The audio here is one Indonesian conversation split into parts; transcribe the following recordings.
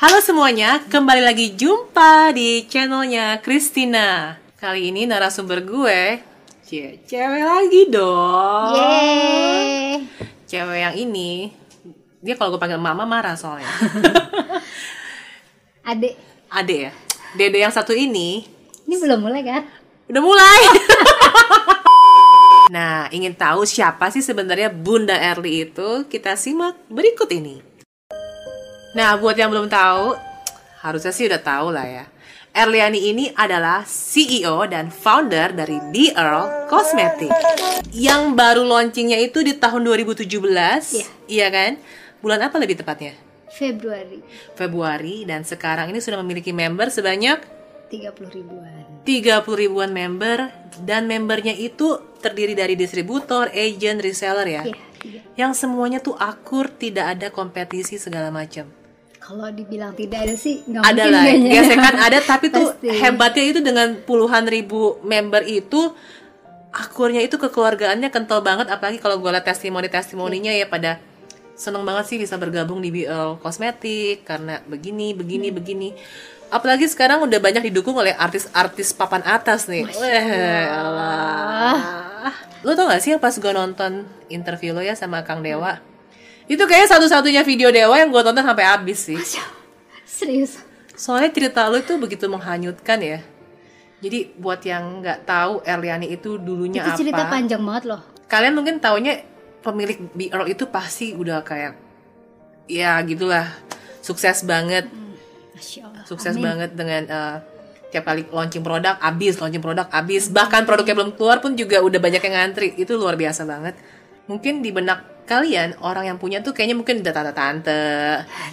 Halo semuanya, kembali lagi jumpa di channelnya Christina. Kali ini narasumber gue, cie, cewek lagi dong. Yeay. Cewek yang ini, dia kalau gue panggil mama marah soalnya. Adek, Ade ya. Dede yang satu ini ini belum mulai kan? udah mulai. nah, ingin tahu siapa sih sebenarnya Bunda Erli itu? Kita simak berikut ini. Nah, buat yang belum tahu, harusnya sih udah tahu lah ya. Erliani ini adalah CEO dan founder dari The Earl Cosmetic yang baru launchingnya itu di tahun 2017, Iya. iya kan? Bulan apa lebih tepatnya? Februari Februari dan sekarang ini sudah memiliki member sebanyak 30 ribuan. 30 ribuan member dan membernya itu terdiri dari distributor, agent, reseller ya. Iya, tiga. Yang semuanya tuh akur, tidak ada kompetisi segala macam. Kalau dibilang tidak ada sih nggak Ada lah, gesekan ada tapi tuh Pasti. hebatnya itu dengan puluhan ribu member itu akurnya itu kekeluargaannya kental banget apalagi kalau gue lihat testimoni-testimoninya ya pada seneng banget sih bisa bergabung di BL Kosmetik karena begini, begini, Hmm. begini. Apalagi sekarang udah banyak didukung oleh artis-artis papan atas nih. Weh, Allah. Lo tau gak sih yang pas gue nonton interview lo ya sama Kang Dewa? Itu kayaknya satu-satunya video Dewa yang gue tonton sampai habis sih. Serius. Soalnya cerita lo itu begitu menghanyutkan ya. Jadi buat yang nggak tahu Erliani itu dulunya Itu cerita apa? panjang banget loh. Kalian mungkin taunya pemilik BR itu pasti udah kayak ya gitulah sukses banget, Masya Allah. sukses Amin. banget dengan eh, tiap kali launching produk abis, launching produk abis, bahkan produknya belum keluar pun juga udah banyak yang ngantri. Itu luar biasa banget. Mungkin di benak kalian orang yang punya tuh kayaknya mungkin udah tante-tante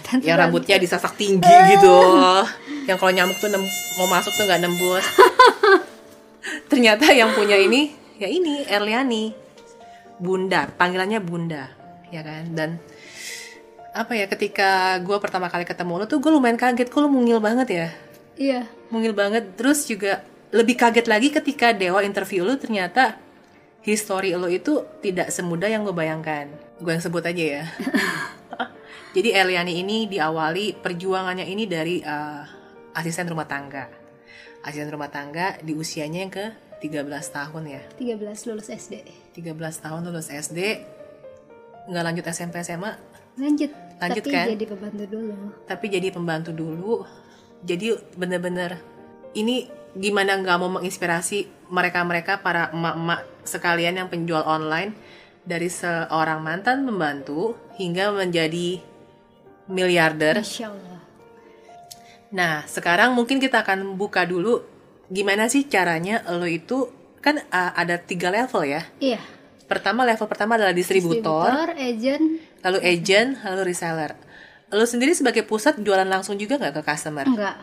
Tante. Yang rambutnya disasak tinggi gitu. Yang kalau nyamuk tuh mau masuk tuh nggak nembus. Ternyata yang punya ini ya ini Erliani. Bunda panggilannya Bunda ya kan? Dan apa ya ketika gue pertama kali ketemu lo tuh gue lumayan kaget. Kok lo mungil banget ya? Iya. mungil banget. Terus juga lebih kaget lagi ketika Dewa interview lo ternyata history lo itu tidak semudah yang gue bayangkan gue yang sebut aja ya jadi Eliani ini diawali perjuangannya ini dari eh, asisten rumah tangga asisten rumah tangga di usianya yang ke 13 tahun ya 13 lulus SD. 13 tahun lulus SD nggak lanjut SMP SMA Lanjut. Lanjut, Tapi kan? jadi pembantu dulu. tapi jadi pembantu dulu jadi bener-bener ini gimana nggak mau menginspirasi mereka-mereka para emak-emak sekalian yang penjual online dari seorang mantan pembantu hingga menjadi miliarder Allah. Nah, sekarang mungkin kita akan buka dulu gimana sih caranya lo itu kan uh, ada tiga level ya. Iya. Pertama level pertama adalah distributor, Distributor, agent. lalu agent, lalu reseller. Lo sendiri sebagai pusat jualan langsung juga nggak ke customer? Enggak.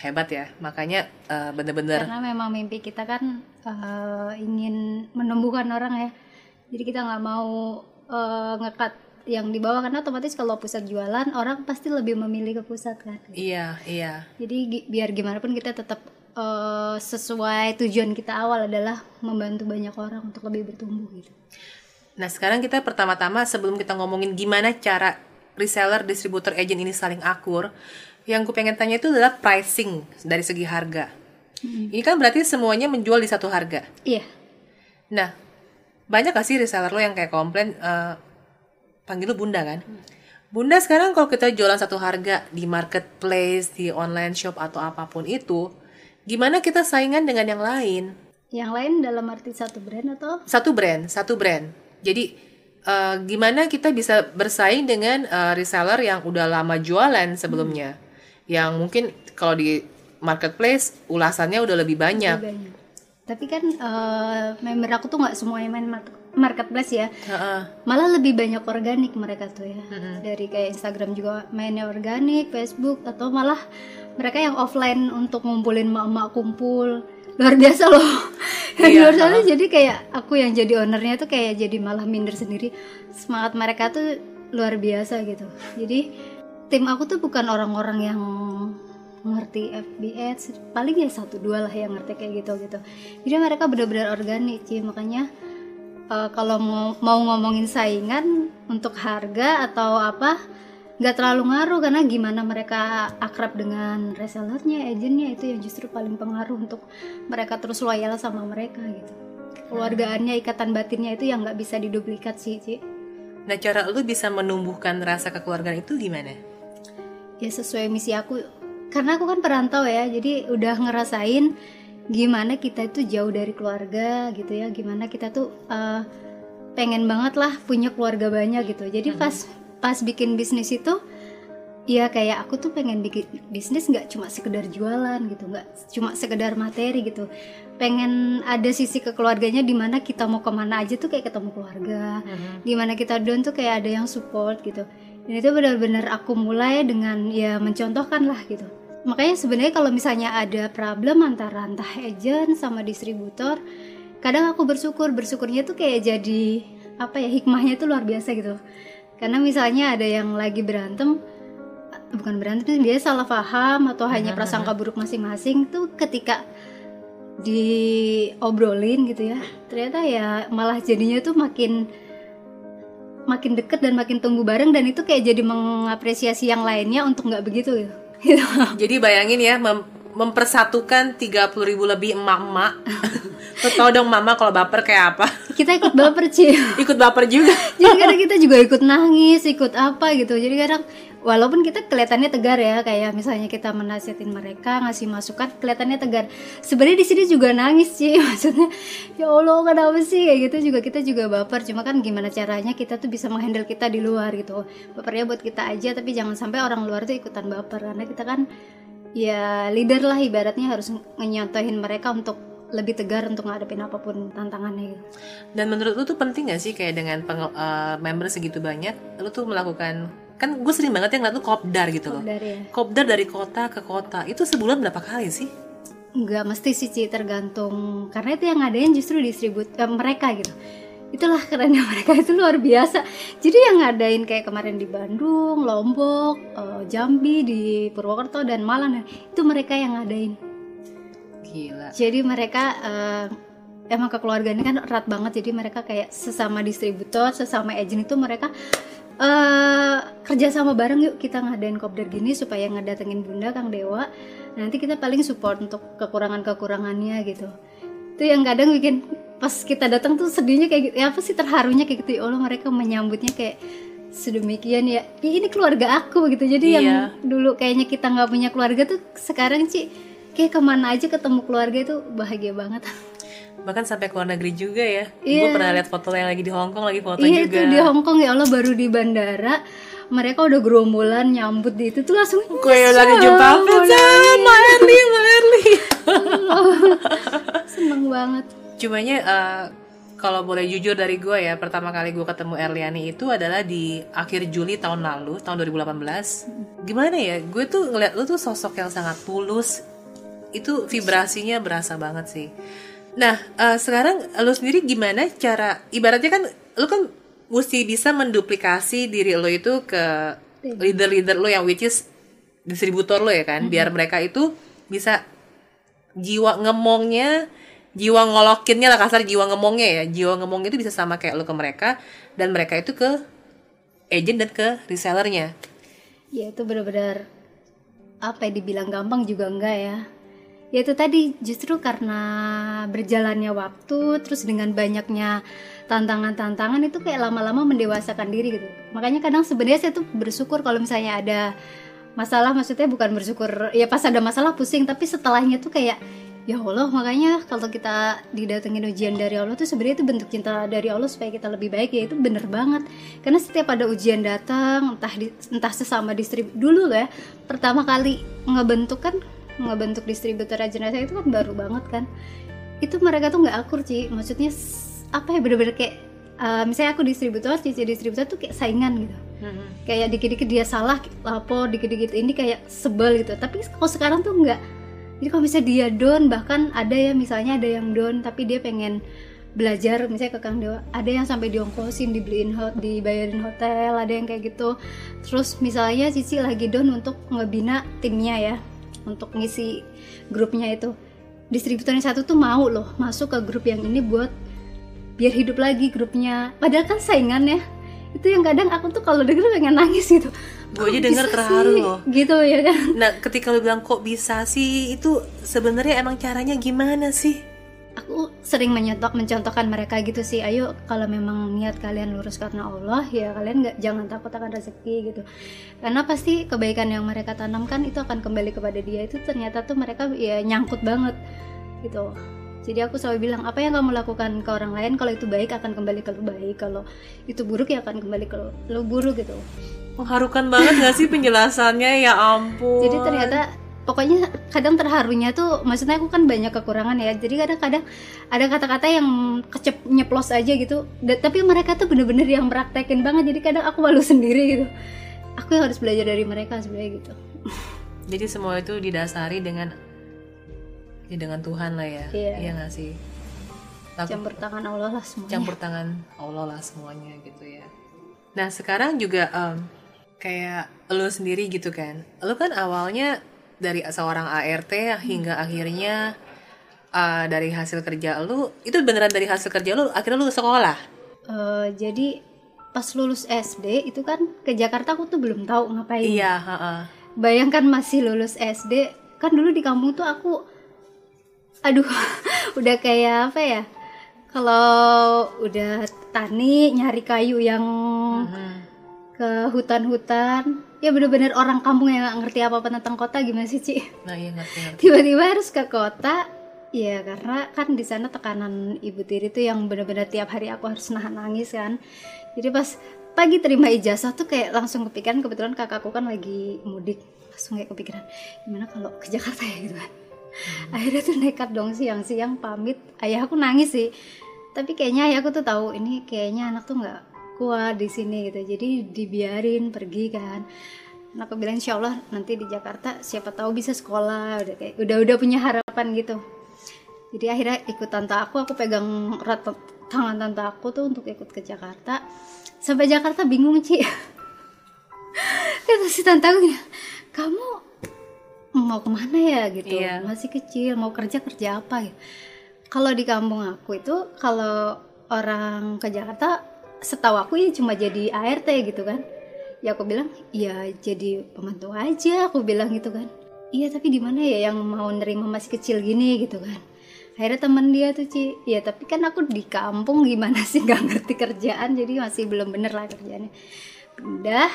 Hebat ya, makanya uh, bener-bener Karena memang mimpi kita kan eh, ingin menumbuhkan orang ya. Jadi kita nggak mau eh, ngekat yang di bawah karena otomatis kalau pusat jualan orang pasti lebih memilih ke pusat kan. iya iya Jadi biar gimana pun kita tetap eh, sesuai tujuan kita awal adalah membantu banyak orang untuk lebih bertumbuh gitu. Nah sekarang kita pertama-tama sebelum kita ngomongin gimana cara reseller, distributor, agent ini saling akur, yang gue pengen tanya itu adalah pricing dari segi harga. Ini kan berarti semuanya menjual di satu harga. Iya. Nah banyak gak sih reseller lo yang kayak komplain, eh, panggil lu bunda kan? Bunda sekarang kalau kita jualan satu harga di marketplace, di online shop atau apa pun itu, gimana kita saingan dengan yang lain? Yang lain dalam arti satu brand atau satu brand satu brand jadi eh, gimana kita bisa bersaing dengan eh, reseller yang udah lama jualan sebelumnya yang mungkin kalau di marketplace ulasannya udah lebih banyak lebih banyak. Tapi kan eh, member aku tuh nggak semuanya main market- marketplace ya. Heeh. malah lebih banyak organik mereka tuh ya. Dari kayak Instagram juga mainnya organik Facebook atau malah mereka yang offline untuk ngumpulin emak-emak kumpul. Luar biasa loh. Yang Iya, luar sana jadi kayak aku yang jadi ownernya tuh kayak jadi malah minder sendiri. Semangat mereka tuh luar biasa gitu. Jadi tim aku tuh bukan orang-orang yang ngerti FB Ads paling ya satu dua lah yang ngerti kayak gitu gitu jadi mereka benar-benar organik sih makanya eh, kalau mau mau ngomongin saingan untuk harga atau apa nggak terlalu ngaruh karena gimana mereka akrab dengan resellernya, agentnya itu yang justru paling pengaruh untuk mereka terus loyal sama mereka gitu. Keluargaannya, ikatan batinnya itu yang nggak bisa diduplikat sih, Ci. Nah, cara lu bisa menumbuhkan rasa kekeluargaan itu gimana? Ya sesuai misi aku, karena aku kan perantau ya, jadi udah ngerasain gimana kita itu jauh dari keluarga gitu ya, gimana kita tuh uh, pengen banget lah punya keluarga banyak gitu. Jadi pas pas bikin bisnis itu ya kayak aku tuh pengen bikin bisnis nggak cuma sekedar jualan gitu nggak cuma sekedar materi gitu. Pengen ada sisi kekeluarganya di mana kita mau ke mana aja tuh kayak ketemu keluarga. Mhm. di mana kita down tuh kayak ada yang support gitu. Dan itu benar-benar aku mulai dengan ya mencontohkan lah gitu makanya sebenarnya kalau misalnya ada problem antara entah agent sama distributor kadang aku bersyukur bersyukurnya tuh kayak jadi apa ya hikmahnya tuh luar biasa gitu. Karena misalnya ada yang lagi berantem bukan berantem dia salah paham atau hanya prasangka buruk masing-masing tuh ketika diobrolin gitu ya ternyata ya malah jadinya tuh makin makin deket dan makin tumbuh bareng dan itu kayak jadi mengapresiasi yang lainnya untuk nggak begitu gitu Gitu. Jadi bayangin ya mem- mempersatukan 30 ribu lebih emak-emak. Tau dong mama kalau baper kayak apa? kita ikut baper Ci. Ikut baper juga. jadi kadang kita juga ikut nangis ikut apa gitu jadi kadang walaupun kita kelihatannya tegar ya kayak misalnya kita menasihatin mereka ngasih masukan kelihatannya tegar. Sebenarnya di sini juga nangis sih maksudnya ya allah kenapa sih? Kayak gitu juga kita juga baper. Cuma kan gimana caranya kita tuh bisa menghandle kita di luar gitu. Bapernya buat kita aja tapi jangan sampai orang luar tuh ikutan baper. Karena kita kan ya leader lah ibaratnya harus ngenyontohin mereka untuk lebih tegar untuk ngadepin apa pun tantangannya gitu. Dan menurut lu tuh penting gak sih kayak dengan peng- eh, member segitu banyak, lu tuh melakukan kan gue sering banget yang ngeliat tuh kopdar gitu loh. Dari ya. Kopdar dari kota ke kota itu sebulan berapa kali sih? nggak mesti sih Ci, tergantung karena itu yang ngadain justru distribut eh, mereka gitu itulah kerennya mereka itu luar biasa jadi yang ngadain kayak kemarin di Bandung Lombok eh, Jambi di Purwokerto dan Malang itu mereka yang ngadain Gila. jadi mereka eh, emang kekeluargaannya kan erat banget jadi mereka kayak sesama distributor sesama agent itu mereka eh kerja sama bareng yuk kita ngadain kopdar gini supaya ngedatengin bunda Kang Dewa. Nanti kita paling support untuk kekurangan kekurangannya gitu. Itu yang kadang bikin pas kita datang tuh sedihnya kayak gitu. Ya apa sih terharunya kayak gitu. Ya Allah mereka menyambutnya kayak sedemikian ya. "Ya, ini keluarga aku gitu. Jadi yang Iya. dulu kayaknya kita nggak punya keluarga tuh sekarang sih kayak ke mana aja ketemu keluarga itu bahagia banget Bahkan sampai ke luar negeri juga ya. Iya. Gue pernah lihat foto yang lagi di Hong Kong lagi foto iya juga. itu di Hongkong ya Allah baru di bandara mereka udah gerombolan nyambut di itu tuh langsung Gue lagi jumpa sama Erli, sama Erli. seneng banget Cumanya eh, kalau boleh jujur dari gue ya, pertama kali gue ketemu Erliani itu adalah di akhir Juli tahun lalu, tahun 2018. Gimana ya, gue tuh ngeliat lu tuh sosok yang sangat tulus. Itu vibrasinya berasa banget sih. Nah, eh, sekarang lu sendiri gimana cara, ibaratnya kan lu kan mesti bisa menduplikasi diri lo itu ke leader-leader lo yang which is distributor lo ya kan, biar mereka itu bisa jiwa ngemongnya jiwa ngolokinnya lah kasar jiwa ngemongnya ya. Jiwa ngemongnya itu bisa sama kayak lo ke mereka dan mereka itu ke agent dan ke resellernya. Ya itu benar-benar apa ya dibilang gampang juga enggak ya ya itu tadi justru karena berjalannya waktu terus dengan banyaknya tantangan-tantangan itu kayak lama-lama mendewasakan diri gitu. Makanya kadang sebenarnya saya tuh bersyukur kalau misalnya ada masalah maksudnya bukan bersyukur ya pas ada masalah pusing tapi setelahnya tuh kayak ya Allah makanya kalau kita didatengin ujian dari Allah tuh sebenarnya itu bentuk cinta dari Allah supaya kita lebih baik ya itu bener banget. Karena setiap ada ujian datang entah di, entah sesama distrib dulu loh ya pertama kali ngebentuk kan ngebentuk distributor saya itu kan baru banget kan. Itu mereka tuh nggak akur sih maksudnya apa ya bener-bener kayak eh, misalnya aku distributor cici distributor tuh kayak saingan gitu. Kayak dikit-dikit dia salah lapor dikit-dikit ini kayak sebel gitu. Tapi kalau sekarang tuh enggak jadi kalau misalnya dia down bahkan ada ya misalnya ada yang down tapi dia pengen belajar misalnya ke Kang Dewa ada yang sampai diongkosin dibeliin hot dibayarin hotel ada yang kayak gitu. Terus misalnya Cici lagi down untuk ngebina timnya ya untuk ngisi grupnya itu. Distributor yang satu tuh mau loh masuk ke grup yang ini buat biar hidup lagi grupnya. Padahal kan saingan ya. Itu yang kadang aku tuh kalau denger pengen nangis gitu. Gue aja denger terharu sih? loh. Gitu ya kan? Nah ketika lu bilang kok bisa sih itu sebenarnya emang caranya gimana sih aku sering mencontoh mencontohkan mereka gitu sih. Ayo kalau memang niat kalian lurus karena Allah ya kalian nggak jangan takut akan rezeki gitu. Karena pasti kebaikan yang mereka tanamkan itu akan kembali kepada dia. Itu ternyata tuh mereka ya nyangkut banget gitu. Jadi aku selalu bilang apa yang kamu lakukan ke orang lain kalau itu baik akan kembali ke lu baik. Kalau itu buruk ya akan kembali ke lu, lu buruk gitu. Mengharukan banget gak sih penjelasannya? Ya ampun. Jadi ternyata pokoknya kadang terharunya tuh maksudnya aku kan banyak kekurangan ya. Jadi kadang-kadang ada kata-kata yang kecep nyeplos aja gitu. Da- tapi mereka tuh bener-bener yang praktekin banget. Jadi kadang aku malu sendiri gitu. Aku yang harus belajar dari mereka sebenarnya gitu. Jadi semua itu didasari dengan ya dengan Tuhan lah ya. Iya. iya gak sih? Laku- campur tangan Allah lah semuanya. Campur tangan Allah lah semuanya gitu ya. Nah sekarang juga em, kayak lo sendiri gitu kan, lo kan awalnya dari seorang ART hingga akhirnya eh, dari hasil kerja lo itu beneran dari hasil kerja lo akhirnya lo sekolah. Eh, jadi pas lulus SD itu kan ke Jakarta aku tuh belum tahu ngapain Iya, heeh. bayangkan masih lulus SD kan dulu di kampung tuh aku aduh udah kayak apa ya kalau udah tani nyari kayu yang Mhm. ke hutan-hutan ya bener-bener orang kampung yang gak ngerti apa-apa tentang kota gimana sih Ci? Nah iya ngerti ngerti. tiba-tiba harus ke kota ya karena kan di sana tekanan ibu tiri tuh yang bener-bener tiap hari aku harus nahan nangis kan. Jadi pas pagi terima ijazah tuh kayak langsung kepikiran kebetulan kakakku kan lagi mudik langsung kayak kepikiran gimana kalau ke Jakarta ya? Gitu. Kan akhirnya tuh nekat dong siang-siang pamit ayahku nangis sih. Tapi kayaknya ayahku tuh tahu ini kayaknya anak tuh nggak kuat di sini gitu. Jadi dibiarin pergi kan. Dan aku bilang insya Allah nanti di Jakarta siapa tahu bisa sekolah. Udah kayak udah udah punya harapan gitu. Jadi akhirnya ikut tante aku aku pegang erat tangan tante aku tuh untuk ikut ke Jakarta. Sampai Jakarta bingung Ci. Kata si tante aku kamu mau ke mana ya? Gitu. Iya. masih kecil mau kerja kerja apa? Ya kalau di kampung aku itu kalau orang ke Jakarta setahu aku ya cuma jadi ART gitu kan. Ya aku bilang ya jadi pembantu aja aku bilang gitu kan. Iya tapi di mana ya yang mau nerima masih kecil gini gitu kan. Akhirnya temen dia tuh Ci. Ya tapi kan aku di kampung gimana sih? Nggak ngerti kerjaan jadi masih belum bener lah kerjaannya. Pindah.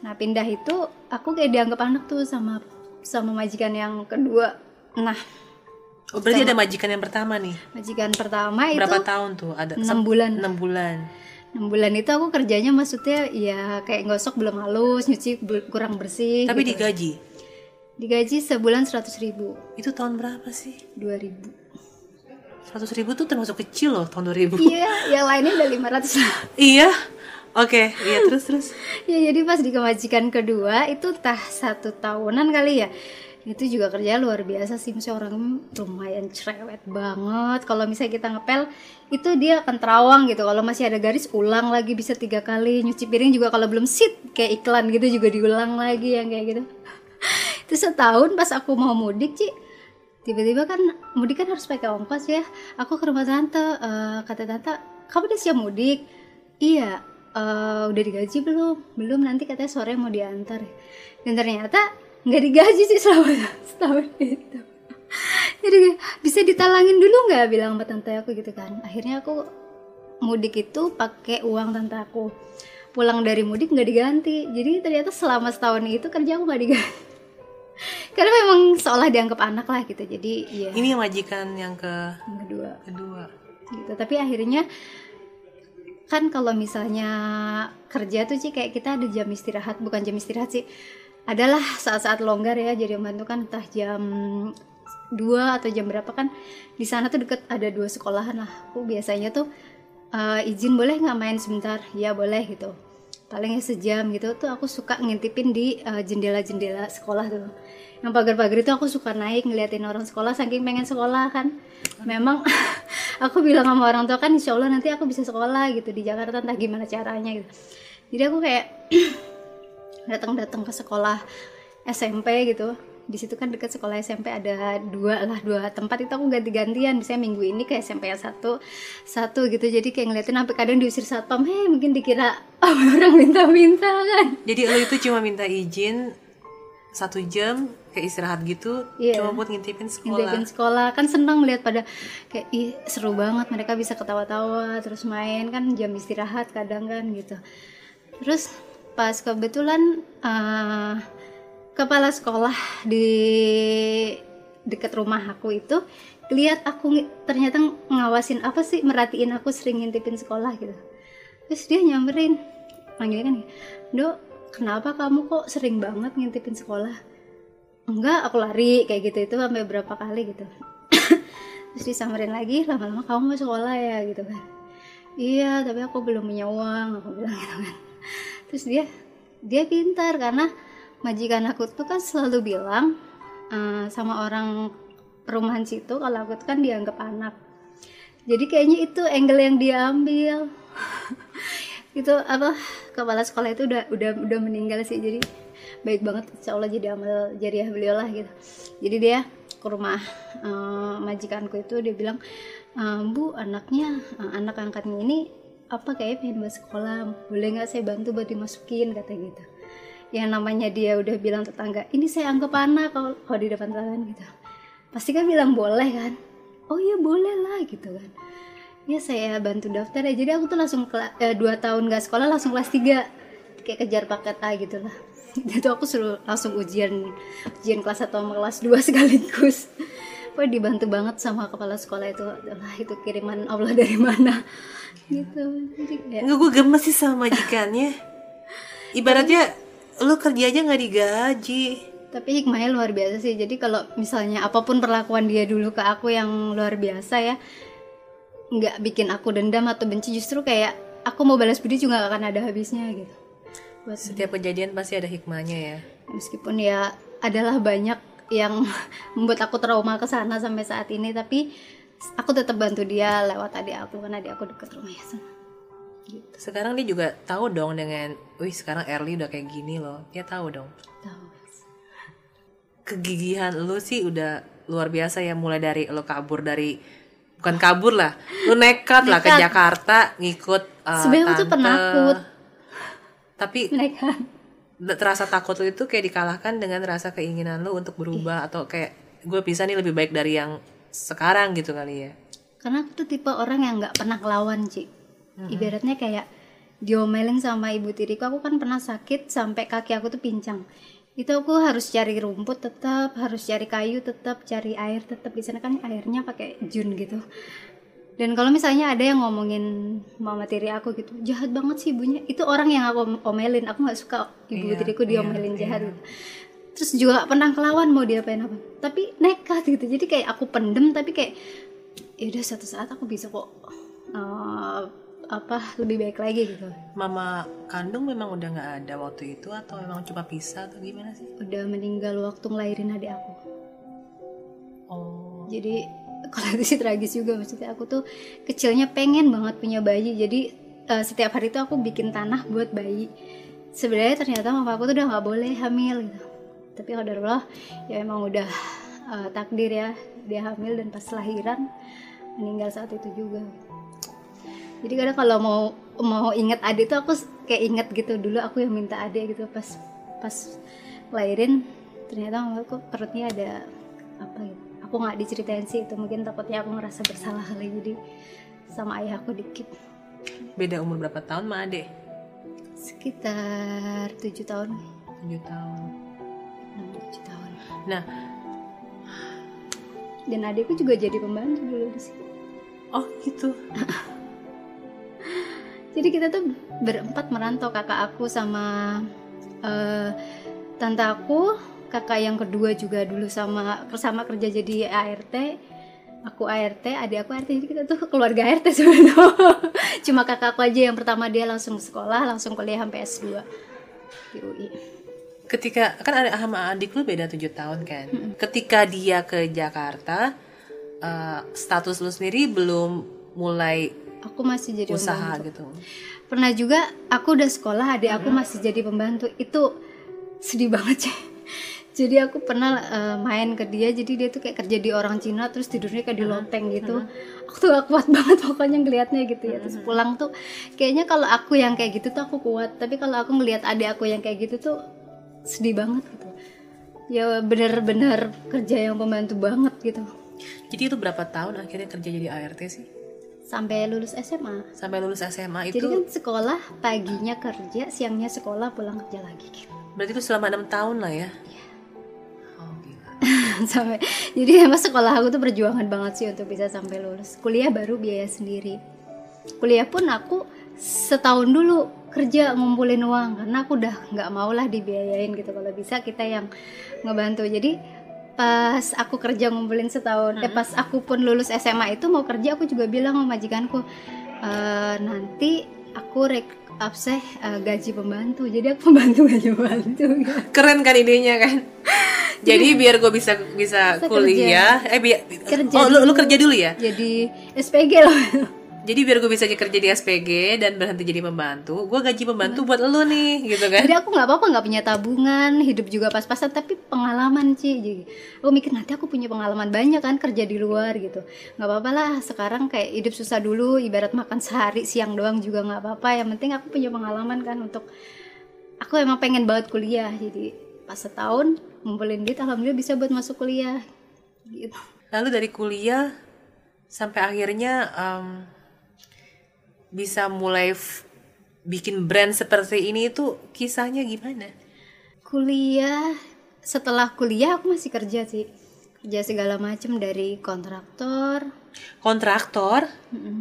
Nah pindah itu aku kayak dianggap anak tuh sama sama majikan yang kedua. Nah Oh berarti ada majikan yang pertama nih. majikan pertama itu Berapa tahun tuh? Ada enam bulan. 6 bulan. 6 bulan itu aku kerjanya maksudnya ya kayak gosok belum halus nyuci kurang bersih Tapi gitu. digaji. digaji sebulan 100 ribu Itu tahun berapa sih? 2000 100 ribu tuh termasuk kecil loh tahun 2000. iya yang lainnya udah 500 lah iya. Oke, iya terus terus. ya jadi pas di kemajikan kedua itu entah satu tahunan kali ya itu juga kerja luar biasa sih misalnya orang lumayan cerewet banget. Kalau misalnya kita ngepel itu dia akan terawang gitu. Kalau masih ada garis ulang lagi bisa tiga kali. Nyuci piring juga kalau belum sit kayak iklan gitu juga diulang lagi yang kayak gitu. Itu setahun pas aku mau mudik Ci. Tiba-tiba kan mudik kan harus pakai ongkos ya. Aku ke rumah tante eh, kata tante kamu udah siap mudik? Iya. Eh, udah digaji belum? Belum nanti katanya sore mau diantar. Dan ternyata nggak digaji sih selama setahun itu. Jadi bisa ditalangin dulu nggak? Bilang sama tante aku gitu kan. Akhirnya aku mudik itu pakai uang tante aku. Pulang dari mudik nggak diganti. Jadi ternyata selama setahun itu kerja aku nggak diganti. Karena memang seolah dianggap anak lah gitu. Jadi ya Ini yang majikan yang ke yang kedua. kedua. gitu. Tapi akhirnya kan kalau misalnya kerja tuh sih kayak kita ada jam istirahat. Bukan jam istirahat sih adalah saat-saat longgar ya jadi membantu kan entah jam 2 atau jam berapa kan di sana tuh deket ada dua sekolahan lah. Aku biasanya tuh eh, izin boleh nggak main sebentar? Ya boleh gitu. Palingnya sejam gitu tuh aku suka ngintipin di eh, jendela-jendela sekolah tuh. Yang pagar-pagar itu aku suka naik ngeliatin orang sekolah saking pengen sekolah kan. Memang aku bilang sama orang tua kan insya Allah nanti aku bisa sekolah gitu di Jakarta entah gimana caranya gitu. Jadi aku kayak datang-datang ke sekolah SMP gitu. Di situ kan dekat sekolah SMP ada dua lah dua tempat. Itu aku ganti-gantian. Misalnya minggu ini ke SMP yang satu satu gitu. Jadi kayak ngeliatin sampai kadang diusir satpam heh mungkin dikira oh, orang minta-minta kan. Jadi lo itu cuma minta izin satu jam kayak istirahat gitu, Iya. cuma buat ngintipin sekolah. ngintipin sekolah. Kan senang lihat pada kayak ih seru banget. Mereka bisa ketawa-tawa terus main. Kan jam istirahat kadang kan gitu. Terus pas kebetulan eh, kepala sekolah di dekat rumah aku itu lihat aku ternyata ngawasin apa sih merhatiin aku sering ngintipin sekolah gitu. Terus dia nyamperin manggilnya kan dok kenapa kamu kok sering banget ngintipin sekolah? Enggak aku lari kayak gitu itu sampai berapa kali gitu. Terus disamperin lagi lama-lama kamu mau sekolah ya gitu kan. Iya tapi aku belum punya uang aku bilang gitu kan terus dia dia pintar karena majikan aku tuh kan selalu bilang eh, sama orang perumahan situ kalau aku tuh kan dianggap anak. Jadi kayaknya itu angle yang dia ambil. Itu apa kepala sekolah itu udah udah udah meninggal sih. Jadi baik banget insya Allah jadi amal jariah beliau lah gitu. Jadi dia ke rumah eh, majikanku itu dia bilang "Eh, bu anaknya anak angkatnya ini apa kayak pengen masuk sekolah? Boleh nggak saya bantu buat dimasukin? kata gitu. Yang namanya dia udah bilang tetangga ini saya anggap anak kalau kalau di depan tangan gitu. Pasti kan bilang boleh kan? Oh iya boleh lah gitu kan. Ya saya bantu daftar ya. Jadi aku tuh langsung eh, dua tahun gak sekolah langsung kelas 3 kayak kejar paket A gitu lah. Itu aku suruh langsung ujian ujian kelas 1 sama kelas 2 sekaligus Wah dibantu banget sama kepala sekolah itu Wah, itu kiriman Allah dari mana gitu jadi kayak gue gemes sih sama majikannya. Ibaratnya lu kerja aja nggak digaji. tapi hikmahnya luar biasa sih jadi kalau misalnya apa pun perlakuan dia dulu ke aku yang luar biasa ya nggak bikin aku dendam atau benci justru kayak aku mau balas budi juga gak akan ada habisnya gitu buat Setiap kejadian pasti ada hikmahnya ya. meskipun ya adalah banyak yang membuat aku trauma ke sana sampai saat ini tapi aku tetap bantu dia lewat adik aku karena adik aku deket rumahnya sana gitu Sekarang dia juga tahu dong dengan, wih sekarang Early udah kayak gini loh. Dia tahu dong. tahu Kegigihan lu sih udah luar biasa ya mulai dari lu kabur dari bukan kabur lah, lu nekat, lah ke Nekat. Jakarta ngikut uh, Sebenarnya aku tuh penakut. Tapi mereka terasa takut lu itu kayak dikalahkan dengan rasa keinginan lu untuk berubah atau kayak gue bisa nih lebih baik dari yang sekarang gitu kali ya. karena aku tuh tipe orang yang nggak pernah ngelawan Ci. Ibaratnya kayak diomelin sama ibu tiriku aku kan pernah sakit sampai kaki aku tuh pincang. Itu aku harus cari rumput tetap harus cari kayu tetap cari air tetap di sana kan airnya pakai jun gitu dan kalau misalnya ada yang ngomongin mama tiri aku gitu jahat banget sih ibunya. Itu orang yang aku omelin. Aku nggak suka ibu Iya, tiriku iya, diomelin jahat gitu. Terus juga gak pernah kelawan mau diapain apa. Tapi nekat gitu. Jadi kayak aku pendem tapi kayak ya udah satu saat aku bisa kok eh, apa lebih baik lagi gitu. Mama kandung memang udah nggak ada waktu itu atau memang cuma pisah atau gimana sih? udah meninggal waktu ngelahirin adik aku. Oh, jadi kalau itu sih tragis juga maksudnya aku tuh kecilnya pengen banget punya bayi. Jadi eh, setiap hari tuh aku bikin tanah buat bayi. Sebenarnya ternyata mama aku tuh udah nggak boleh hamil gitu. Tapi kalau ya emang udah eh, takdir ya dia hamil dan pas lahiran meninggal saat itu juga. Jadi kadang kalau mau mau inget adik tuh aku kayak inget gitu. Dulu aku yang minta adik gitu pas pas lahirin ternyata mama aku perutnya ada apa gitu aku nggak diceritain sih itu mungkin takutnya aku ngerasa bersalah kali jadi sama ayah aku dikit beda umur berapa tahun sama adek? sekitar tujuh tahun 7 tahun. enam tujuh tahun Nah, dan adikku juga jadi pembantu dulu di sini oh gitu. jadi kita tuh berempat merantau kakak aku sama eh, tante aku kakak yang kedua juga dulu sama sama kerja jadi ART aku ART adik aku ART jadi kita tuh keluarga ART sebenarnya. Cuma kakak aku aja yang pertama dia langsung sekolah langsung kuliah sampai S2 di UI Ketika kan ada sama adik lu beda 7 tahun kan. Ketika dia ke Jakarta, eh, status lu sendiri belum mulai aku masih jadi usaha pembantu. gitu. pernah juga aku udah sekolah adik aku masih jadi pembantu. Itu sedih banget sih jadi aku pernah uh, main ke dia jadi dia tuh kayak kerja di orang Cina terus tidurnya kayak di loteng gitu. Aku tuh gak kuat banget pokoknya ngelihatnya gitu ya. Terus pulang tuh kayaknya kalau aku yang kayak gitu tuh aku kuat. Tapi kalau aku ngelihat adik aku yang kayak gitu tuh sedih banget gitu. Ya bener-bener kerja yang pembantu banget gitu. Jadi itu berapa tahun akhirnya kerja jadi ART sih? sampai lulus SMA Sampai lulus SMA itu jadi kan sekolah paginya kerja siangnya sekolah pulang kerja lagi gitu. Berarti itu selama enam tahun lah ya? Gila. sampai jadi emang sekolah aku tuh perjuangan banget sih untuk bisa sampai lulus. Kuliah baru biaya sendiri. Kuliah pun aku setahun dulu kerja ngumpulin uang karena aku udah nggak mau lah dibiayain gitu kalau bisa kita yang ngebantu. Jadi pas aku kerja ngumpulin setahun eh pas aku pun lulus SMA itu mau kerja aku juga bilang sama majikanku "Eh, nanti aku rek abseh eh, gaji pembantu. Jadi aku pembantu gaji pembantu. Keren kan idenya kan? Jadi biar gue bisa bisa Bisa kuliah, eh biar Kerja oh lu, lu kerja dulu ya? jadi SPG loh Jadi biar gue bisa kerja di SPG dan berhenti jadi pembantu, gue gaji pembantu buat lu nih, gitu kan? Jadi aku nggak apa-apa nggak punya tabungan, hidup juga pas-pasan, tapi pengalaman sih. Jadi aku mikir nanti aku punya pengalaman banyak kan kerja di luar gitu. Nggak apa-apa lah. Sekarang kayak hidup susah dulu, ibarat makan sehari siang doang juga nggak apa-apa. Yang penting aku punya pengalaman kan untuk aku emang pengen banget kuliah. Jadi pas setahun ngumpulin duit, alhamdulillah bisa buat masuk kuliah. Gitu. Lalu dari kuliah sampai akhirnya em, bisa mulai bikin brand seperti ini itu kisahnya gimana? Kuliah setelah kuliah aku masih kerja sih kerja segala macam dari kontraktor Kontraktor?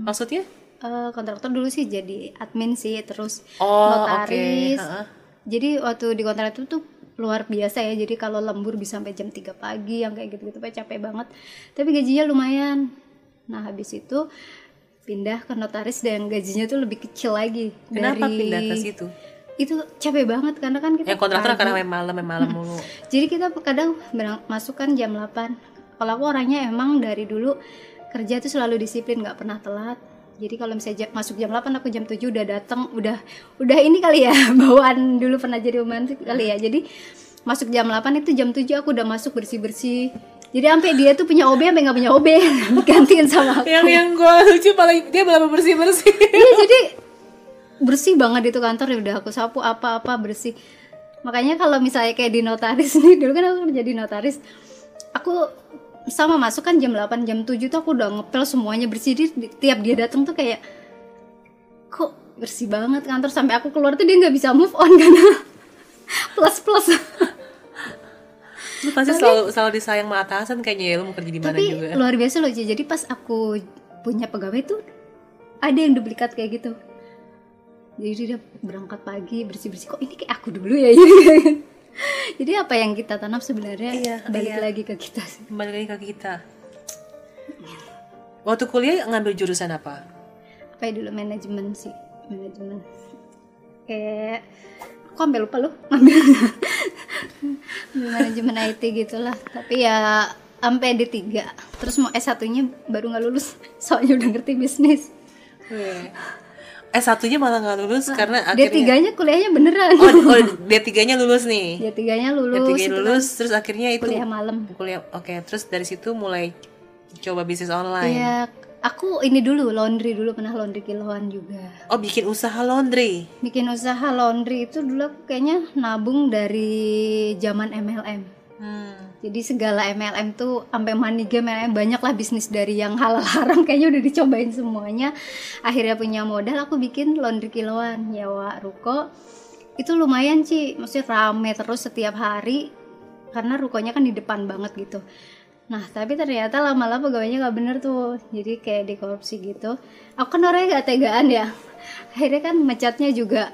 Maksudnya? Eh, kontraktor dulu sih jadi admin sih terus Oh, notaris oke. Ha-ha. jadi waktu di kontraktor tuh luar biasa ya. Jadi kalau lembur bisa sampai jam 3 pagi yang kayak gitu-gitu Pak, capek banget. Tapi gajinya lumayan. Nah habis itu pindah ke notaris dan gajinya tuh lebih kecil lagi Kenapa dari pindah ke situ? itu capek banget karena kan kita Yang kontraktor karena main malam, main malam mulu. Jadi kita kadang masuk kan jam 8 Kalau aku orangnya emang dari dulu kerja tuh selalu disiplin nggak pernah telat jadi kalau misalnya ja- masuk jam 8 aku jam 7 udah datang udah udah ini kali ya bawaan dulu pernah jadi pembantu kali ya jadi masuk jam 8 itu jam 7 aku udah masuk bersih-bersih jadi sampai dia tuh punya OB sampai nggak punya OB gantiin sama aku yang yang gue lucu paling dia belum bersih bersih. Iya jadi bersih banget itu kantor ya udah aku sapu apa-apa bersih. Makanya kalau misalnya kayak di notaris nih dulu kan aku kerja di notaris, aku sama masuk kan jam 8 jam 7 tuh aku udah ngepel semuanya bersih. Jadi di- tiap dia datang tuh kayak kok bersih banget kantor sampai aku keluar tuh dia nggak bisa move on karena plus plus. Lu pasti selalu selalu disayang sama atasan kayaknya ya lu mau kerja di mana tapi juga. luar biasa loh jadi pas aku punya pegawai tuh ada yang duplikat kayak gitu. Jadi dia berangkat pagi bersih bersih kok ini kayak aku dulu ya jadi apa yang kita tanam sebenarnya Iya, balik iya. lagi ke kita sih. Kembali lagi ke kita. Waktu kuliah ngambil jurusan apa? apa ya dulu? Manajemen sih. Manajemen. Kayak aku sampai lupa loh ngambil. Manajemen IT gitulah. Tapi ya sampai D3 terus mau S1 nya baru nggak lulus. Soalnya udah ngerti bisnis Eh satunya malah nggak lulus karena D3 akhirnya nya kuliahnya beneran oh, oh D3-nya lulus nih. D3 nya lulus D3 itu lulus terus akhirnya itu kuliah malam kuliah oke terus dari situ mulai coba bisnis online. Iya aku ini dulu laundry dulu pernah laundry kiloan juga Oh bikin usaha laundry. bikin usaha laundry itu dulu aku kayaknya nabung dari zaman MLM Hmm. jadi segala MLM tuh sampai money game MLM banyak lah bisnis dari yang halal haram kayaknya udah dicobain semuanya. Akhirnya punya modal aku bikin laundry kiloan nyewa ruko. Itu lumayan sih maksudnya rame terus setiap hari karena rukonya kan di depan banget gitu. Nah tapi ternyata lama-lama pegawainya nggak bener tuh. Jadi kayak dikorupsi gitu. Aku kan orangnya gak tegaan ya. Akhirnya kan mecatnya juga.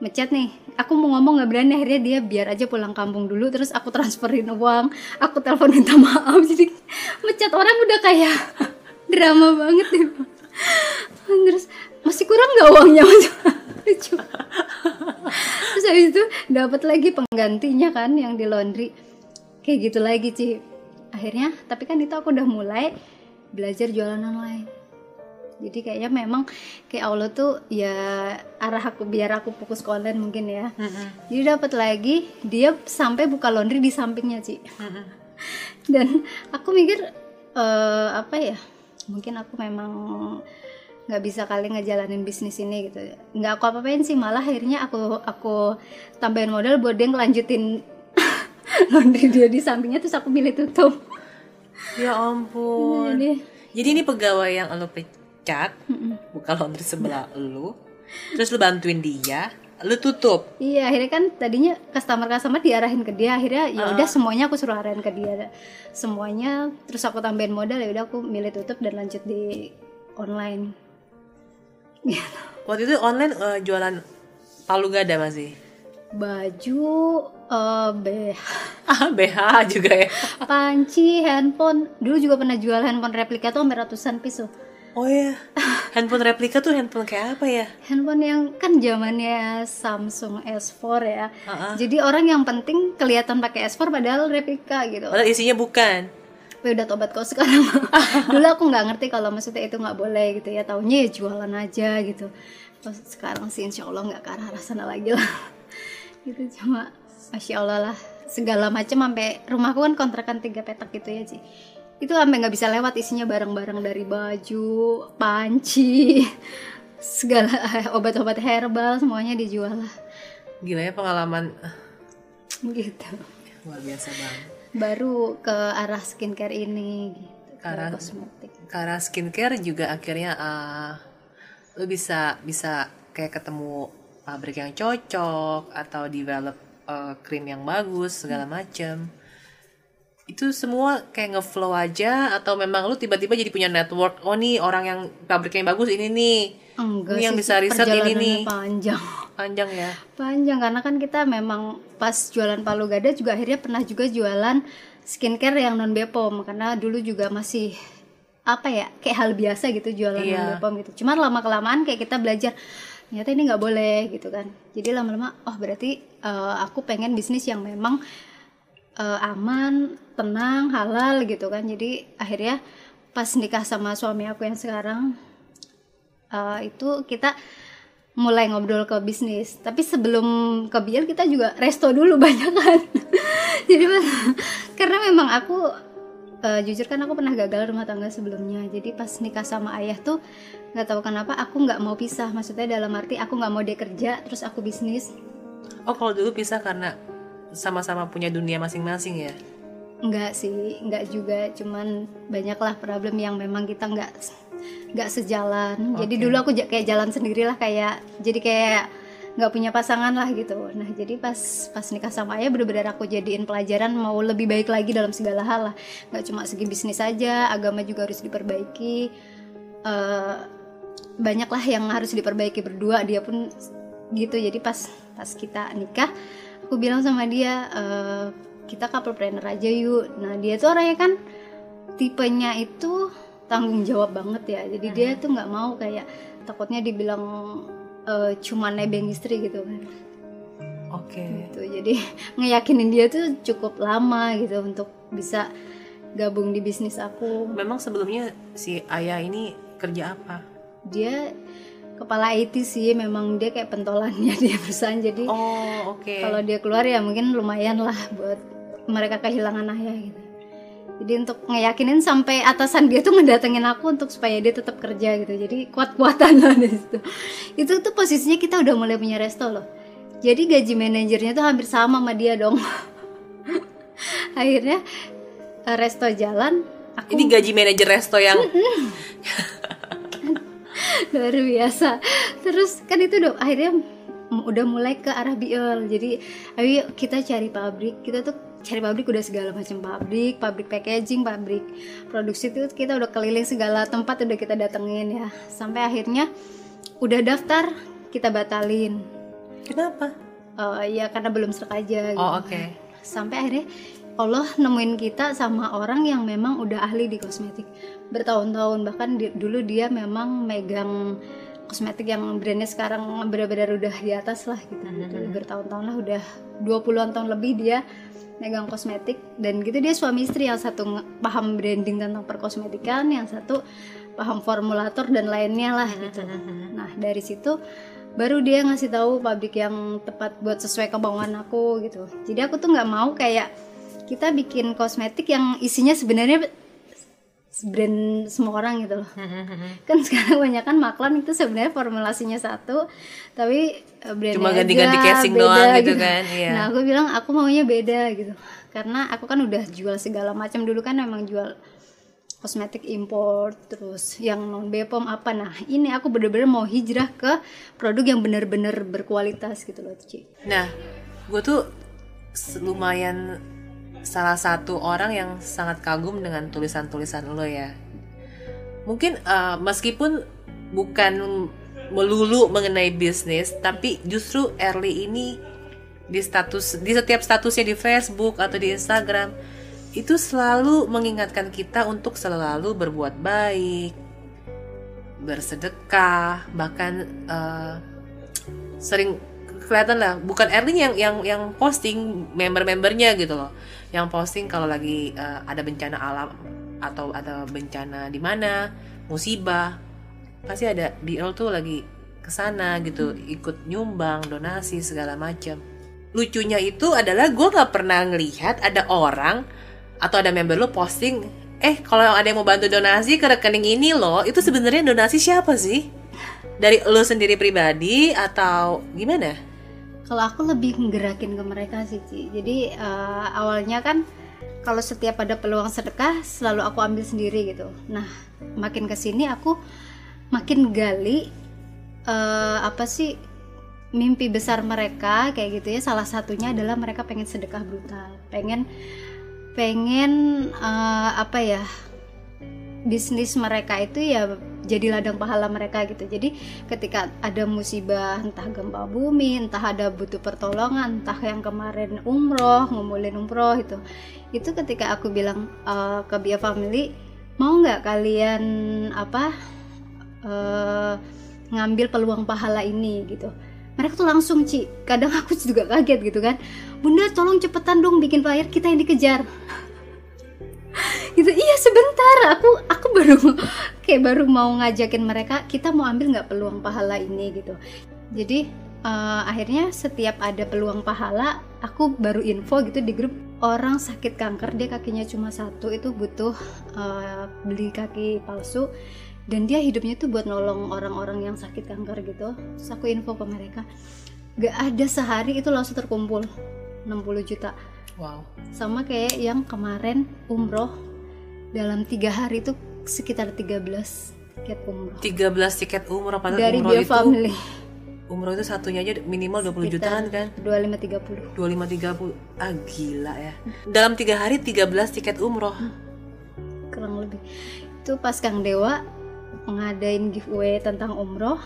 Mecat nih aku mau ngomong nggak berani akhirnya dia biar aja pulang kampung dulu terus aku transferin uang aku telepon minta maaf. Jadi mecat orang udah kayak drama banget deh. Terus masih kurang nggak uangnya lucu. Terus habis itu dapat lagi penggantinya kan yang di laundry. Kayak gitu lagi sih akhirnya tapi kan itu aku udah mulai belajar jualan online jadi kayaknya memang kayak Allah tuh ya arah aku biar aku fokus ke online mungkin ya. Jadi dapat lagi dia sampai buka laundry di sampingnya Ci. Dan aku mikir eh, apa ya mungkin aku memang nggak bisa kali ngejalanin bisnis ini gitu. Nggak aku apa-apain sih malah akhirnya aku aku tambahin modal buat dia ngelanjutin laundry dia di sampingnya terus aku milih tutup. Ya ampun. jadi Jadi ini pegawai yang lo pecat, buka laundry sebelah lu, terus lu bantuin dia, lu tutup. Iya akhirnya kan tadinya customer customer diarahin ke dia akhirnya ya udah semuanya aku suruh arahin ke dia semuanya terus aku tambahin modal ya udah aku milih tutup dan lanjut di online. Waktu itu online eh, jualan palu gada masih. Baju, eh, BH, Ah, BH juga ya. panci, handphone. Dulu juga pernah jual handphone replika tuh sampai ratusan piece. loh. Oh iya. Handphone replika tuh handphone kayak apa ya? Handphone yang kan zamannya Samsung S4 ya. Ah, Jadi orang yang penting kelihatan pakai S4 padahal replika gitu. Padahal isinya bukan. Tapi udah tobat kok sekarang. Dulu aku nggak ngerti kalau maksudnya itu nggak boleh gitu ya. Taunya ya jualan aja gitu. Terus sekarang sih insya Allah nggak ke arah arah sana lagi lah. gitu cuma masya Allah lah segala macam sampai rumahku kan kontrakan tiga petak gitu ya sih. Itu sampai nggak bisa lewat isinya barang-barang dari baju, panci, segala obat-obat herbal semuanya dijual lah. Gila ya pengalaman Gitu. luar biasa banget. Baru ke arah skincare ini gitu. Ke arah- kosmetik. Karena skincare juga akhirnya ah, lu bisa bisa kayak ketemu pabrik yang cocok atau develop eh, krim yang bagus segala macem itu semua kayak ngeflow aja atau memang lu tiba-tiba jadi punya network oh nih orang yang pabriknya yang bagus ini nih Enggak Ini yang bisa riset ini nih. panjang. panjang ya Panjang karena kan kita memang pas jualan palu gada juga akhirnya pernah juga jualan skincare yang non Bepom karena dulu juga masih apa ya kayak hal biasa gitu jualan Iya. non Bepom gitu. Cuman lama kelamaan kayak kita belajar ternyata ini nggak boleh gitu kan. Jadi lama-lama oh berarti eh, aku pengen bisnis yang memang eh, aman, tenang, halal gitu kan. Jadi akhirnya pas nikah sama suami aku yang sekarang eh, itu kita mulai ngobrol ke bisnis. Tapi sebelum ke BL kita juga resto dulu banyak kan. Jadi pas karena memang aku eh, jujur kan aku pernah gagal rumah tangga sebelumnya. Jadi pas nikah sama ayah tuh nggak tahu kenapa aku nggak mau pisah. Maksudnya dalam arti aku nggak mau dia kerja terus aku bisnis. Oh kalau dulu bisa karena sama-sama punya dunia masing-masing ya Enggak sih, enggak juga, cuman banyaklah problem yang memang kita enggak nggak sejalan. Jadi Oke. dulu aku kayak jalan sendirilah kayak jadi kayak nggak punya pasangan lah gitu. Nah jadi pas pas nikah sama ayah bener-bener aku jadiin pelajaran mau lebih baik lagi dalam segala hal lah. Nggak cuma segi bisnis saja, agama juga harus diperbaiki. Eh, banyaklah yang harus diperbaiki berdua. Dia pun gitu. Jadi pas pas kita nikah, aku bilang sama dia. eh, kita couple planner aja yuk. Nah dia tuh orangnya kan tipenya itu tanggung jawab banget ya. Jadi dia tuh nggak mau kayak takutnya dibilang eh, cuma nebeng istri gitu kan. oke Gitu. Jadi ngeyakinin dia tuh cukup lama gitu untuk bisa gabung di bisnis aku. memang sebelumnya si ayah ini kerja apa Dia kepala IT sih, memang dia kayak pentolannya di perusahaan. Jadi oh oke kalau dia keluar ya mungkin lumayan lah buat mereka kehilangan ayah gitu. Jadi untuk ngeyakinin sampai atasan dia tuh ngedatengin aku untuk supaya dia tetap kerja gitu. Jadi kuat-kuatan lah di situ. Itu tuh posisinya kita udah mulai punya resto loh. Jadi gaji manajernya tuh hampir sama sama dia dong. Akhirnya eh, resto jalan aku ini gaji manajer resto yang luar biasa. Terus kan itu udah akhirnya udah mulai ke arah BL jadi ayo kita cari pabrik. Kita tuh cari pabrik udah segala macam pabrik pabrik packaging pabrik produksi itu kita udah keliling segala tempat udah kita datengin ya. Sampai akhirnya udah daftar kita batalin. Kenapa? Eh, ya karena belum serak aja gitu. oh oke. Sampai akhirnya Allah nemuin kita sama orang yang memang udah ahli di kosmetik bertahun-tahun. Bahkan di- dulu dia memang megang kosmetik yang brandnya sekarang benar-benar udah di atas lah gitu. Jadi bertahun-tahun lah udah 20-an tahun lebih dia megang kosmetik. Dan gitu dia suami istri yang satu paham branding tentang perkosmetikan yang satu paham formulator dan lainnya lah gitu. Nah dari situ baru dia ngasih tahu pabrik yang tepat buat sesuai kemauan aku gitu. Jadi aku tuh nggak mau kayak kita bikin kosmetik yang isinya sebenarnya brand semua orang gitu loh. Kan sekarang banyak kan maklan itu sebenarnya formulasinya satu tapi eh, brandnya Cuma ganti-ganti casing beda doang gitu kan, iya. nah aku bilang aku maunya beda gitu. Karena aku kan udah jual segala macam. Dulu kan emang jual kosmetik import terus yang non Bepom apa. Nah ini aku bener-bener mau hijrah ke produk yang bener-bener berkualitas gitu loh Ci. Nah, gue tuh lumayan salah satu orang yang sangat kagum dengan tulisan-tulisan lo ya. Mungkin eh, meskipun bukan melulu mengenai bisnis, tapi justru Early ini di status di setiap statusnya di Facebook atau di Instagram itu selalu mengingatkan kita untuk selalu berbuat baik, bersedekah, bahkan eh, sering kelihatan lah bukan Erling yang yang yang posting member-membernya gitu loh yang posting kalau lagi eh, ada bencana alam atau ada bencana di mana musibah pasti ada. Earl tuh lagi ke sana gitu ikut nyumbang donasi segala macam lucunya itu adalah gue nggak pernah ngelihat ada orang atau ada member lo posting eh kalau ada yang mau bantu donasi ke rekening ini loh itu sebenarnya donasi siapa sih? Dari lo sendiri pribadi atau gimana? Kalau aku lebih menggerakin ke mereka sih, Ci. Jadi eh, awalnya kan kalau setiap ada peluang sedekah selalu aku ambil sendiri gitu. Nah, makin ke sini aku makin gali eh, apa sih mimpi besar mereka kayak gitu ya. Salah satunya adalah mereka pengen sedekah brutal, pengen pengen eh, apa ya bisnis mereka itu ya jadi ladang pahala mereka gitu. Jadi ketika ada musibah entah gempa bumi, entah ada butuh pertolongan, entah yang kemarin umroh, ngumpulin umroh itu. Itu ketika aku bilang eh, ke Bia Family, mau nggak kalian apa eh, ngambil peluang pahala ini gitu. Mereka tuh langsung Ci, kadang aku juga kaget gitu kan. Bunda tolong cepetan dong bikin flyer kita yang dikejar gitu. Iya sebentar. Aku aku baru kayak baru mau ngajakin mereka kita mau ambil nggak peluang pahala ini gitu. Jadi eh, akhirnya setiap ada peluang pahala aku baru info gitu di grup orang sakit kanker dia kakinya cuma satu itu butuh eh, beli kaki palsu dan dia hidupnya tuh buat nolong orang-orang yang sakit kanker gitu. Terus aku info ke mereka gak ada sehari itu langsung terkumpul 60 juta Wow. sama kayak yang kemarin umroh. Dalam tiga hari itu sekitar 13 tiket umroh. 13 tiket umroh padahal dari umroh Bio itu Family. umroh itu satunya aja minimal 20 jutaan kan? 25 30 25 30 ah gila ya. Dalam tiga hari 13 tiket umroh. Kurang lebih. Itu pas Kang Dewa ngadain giveaway tentang umroh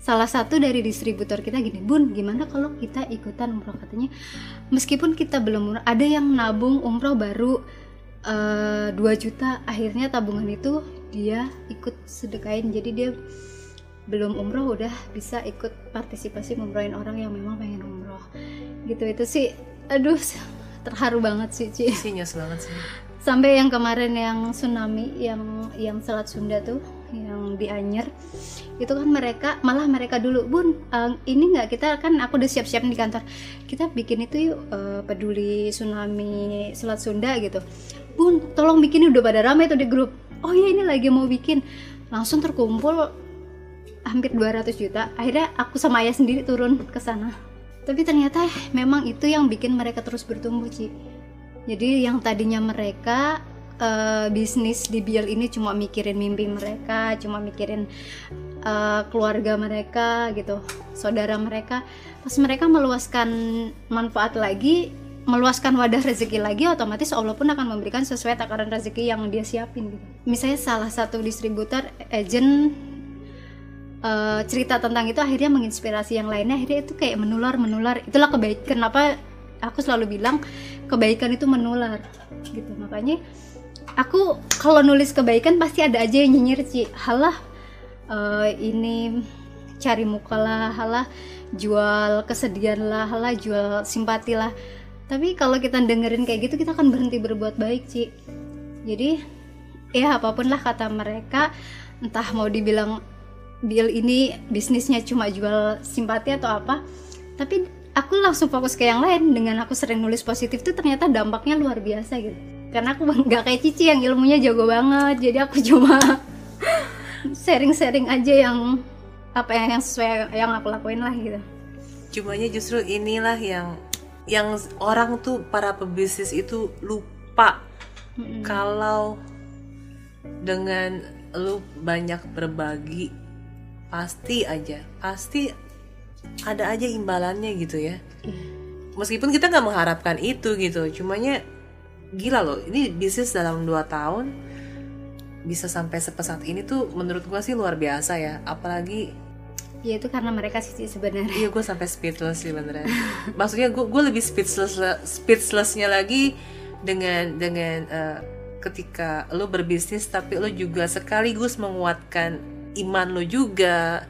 salah satu dari distributor kita gini bun gimana kalau kita ikutan umroh? Katanya meskipun kita belum umroh ada yang nabung umroh baru eh, 2 juta. Akhirnya tabungan itu dia ikut sedekain. Jadi dia belum umroh udah bisa ikut partisipasi ngumrohin orang yang memang pengen umroh. Gitu itu sih. Aduh terharu banget sih Ci. Sih nyes banget sih. Sampai yang kemarin yang tsunami yang yang selat Sunda tuh yang di Anyer itu kan mereka malah mereka dulu. Bun eh, ini nggak? Kita kan aku udah siap-siap di kantor. Kita bikin itu yuk eh, peduli tsunami selat Sunda gitu. Bun tolong bikin udah pada ramai tuh di grup. Oh ya ini lagi mau bikin. Langsung terkumpul hampir 200 juta. Akhirnya aku sama ayah sendiri turun ke sana. Tapi ternyata memang itu yang bikin mereka terus bertumbuh Ci. Jadi yang tadinya mereka eh, bisnis di Biel ini cuma mikirin mimpi mereka, cuma mikirin eh, keluarga mereka gitu, saudara mereka. Pas mereka meluaskan manfaat lagi, meluaskan wadah rezeki lagi, otomatis Allah pun akan memberikan sesuai takaran rezeki yang dia siapin gitu. Misalnya salah satu distributor agent eh, cerita tentang itu akhirnya menginspirasi yang lainnya akhirnya itu kayak menular menular itulah kebaikan kenapa aku selalu bilang kebaikan itu menular gitu makanya aku kalau nulis kebaikan pasti ada aja yang nyinyir Ci. Halah eh, ini cari muka lah halah jual kesedihan lah halah jual simpati lah. Tapi kalau kita dengerin kayak gitu kita akan berhenti berbuat baik Ci. Jadi ya apa pun lah kata mereka entah mau dibilang deal ini bisnisnya cuma jual simpati atau apa tapi aku langsung fokus ke yang lain. Dengan aku sering nulis positif tuh ternyata dampaknya luar biasa gitu karena aku nggak kayak Cici yang ilmunya jago banget jadi aku cuma sharing-sharing aja yang apa yang, yang sesuai yang aku lakuin lah gitu cumanya justru inilah yang yang orang tuh para pebisnis itu lupa Mm-mm. kalau dengan lu banyak berbagi pasti aja pasti ada aja imbalannya gitu ya Iya. meskipun kita nggak mengharapkan itu gitu cumanya gila loh ini bisnis dalam 2 tahun bisa sampai sepesat ini tuh menurut gua sih luar biasa ya. Apalagi ya itu karena mereka sih sebenarnya. Iya gue sampai speechless sih beneran. Maksudnya gue gue lebih speechless speechlessnya lagi dengan dengan eh, ketika lo berbisnis tapi lo juga sekaligus menguatkan iman lo juga.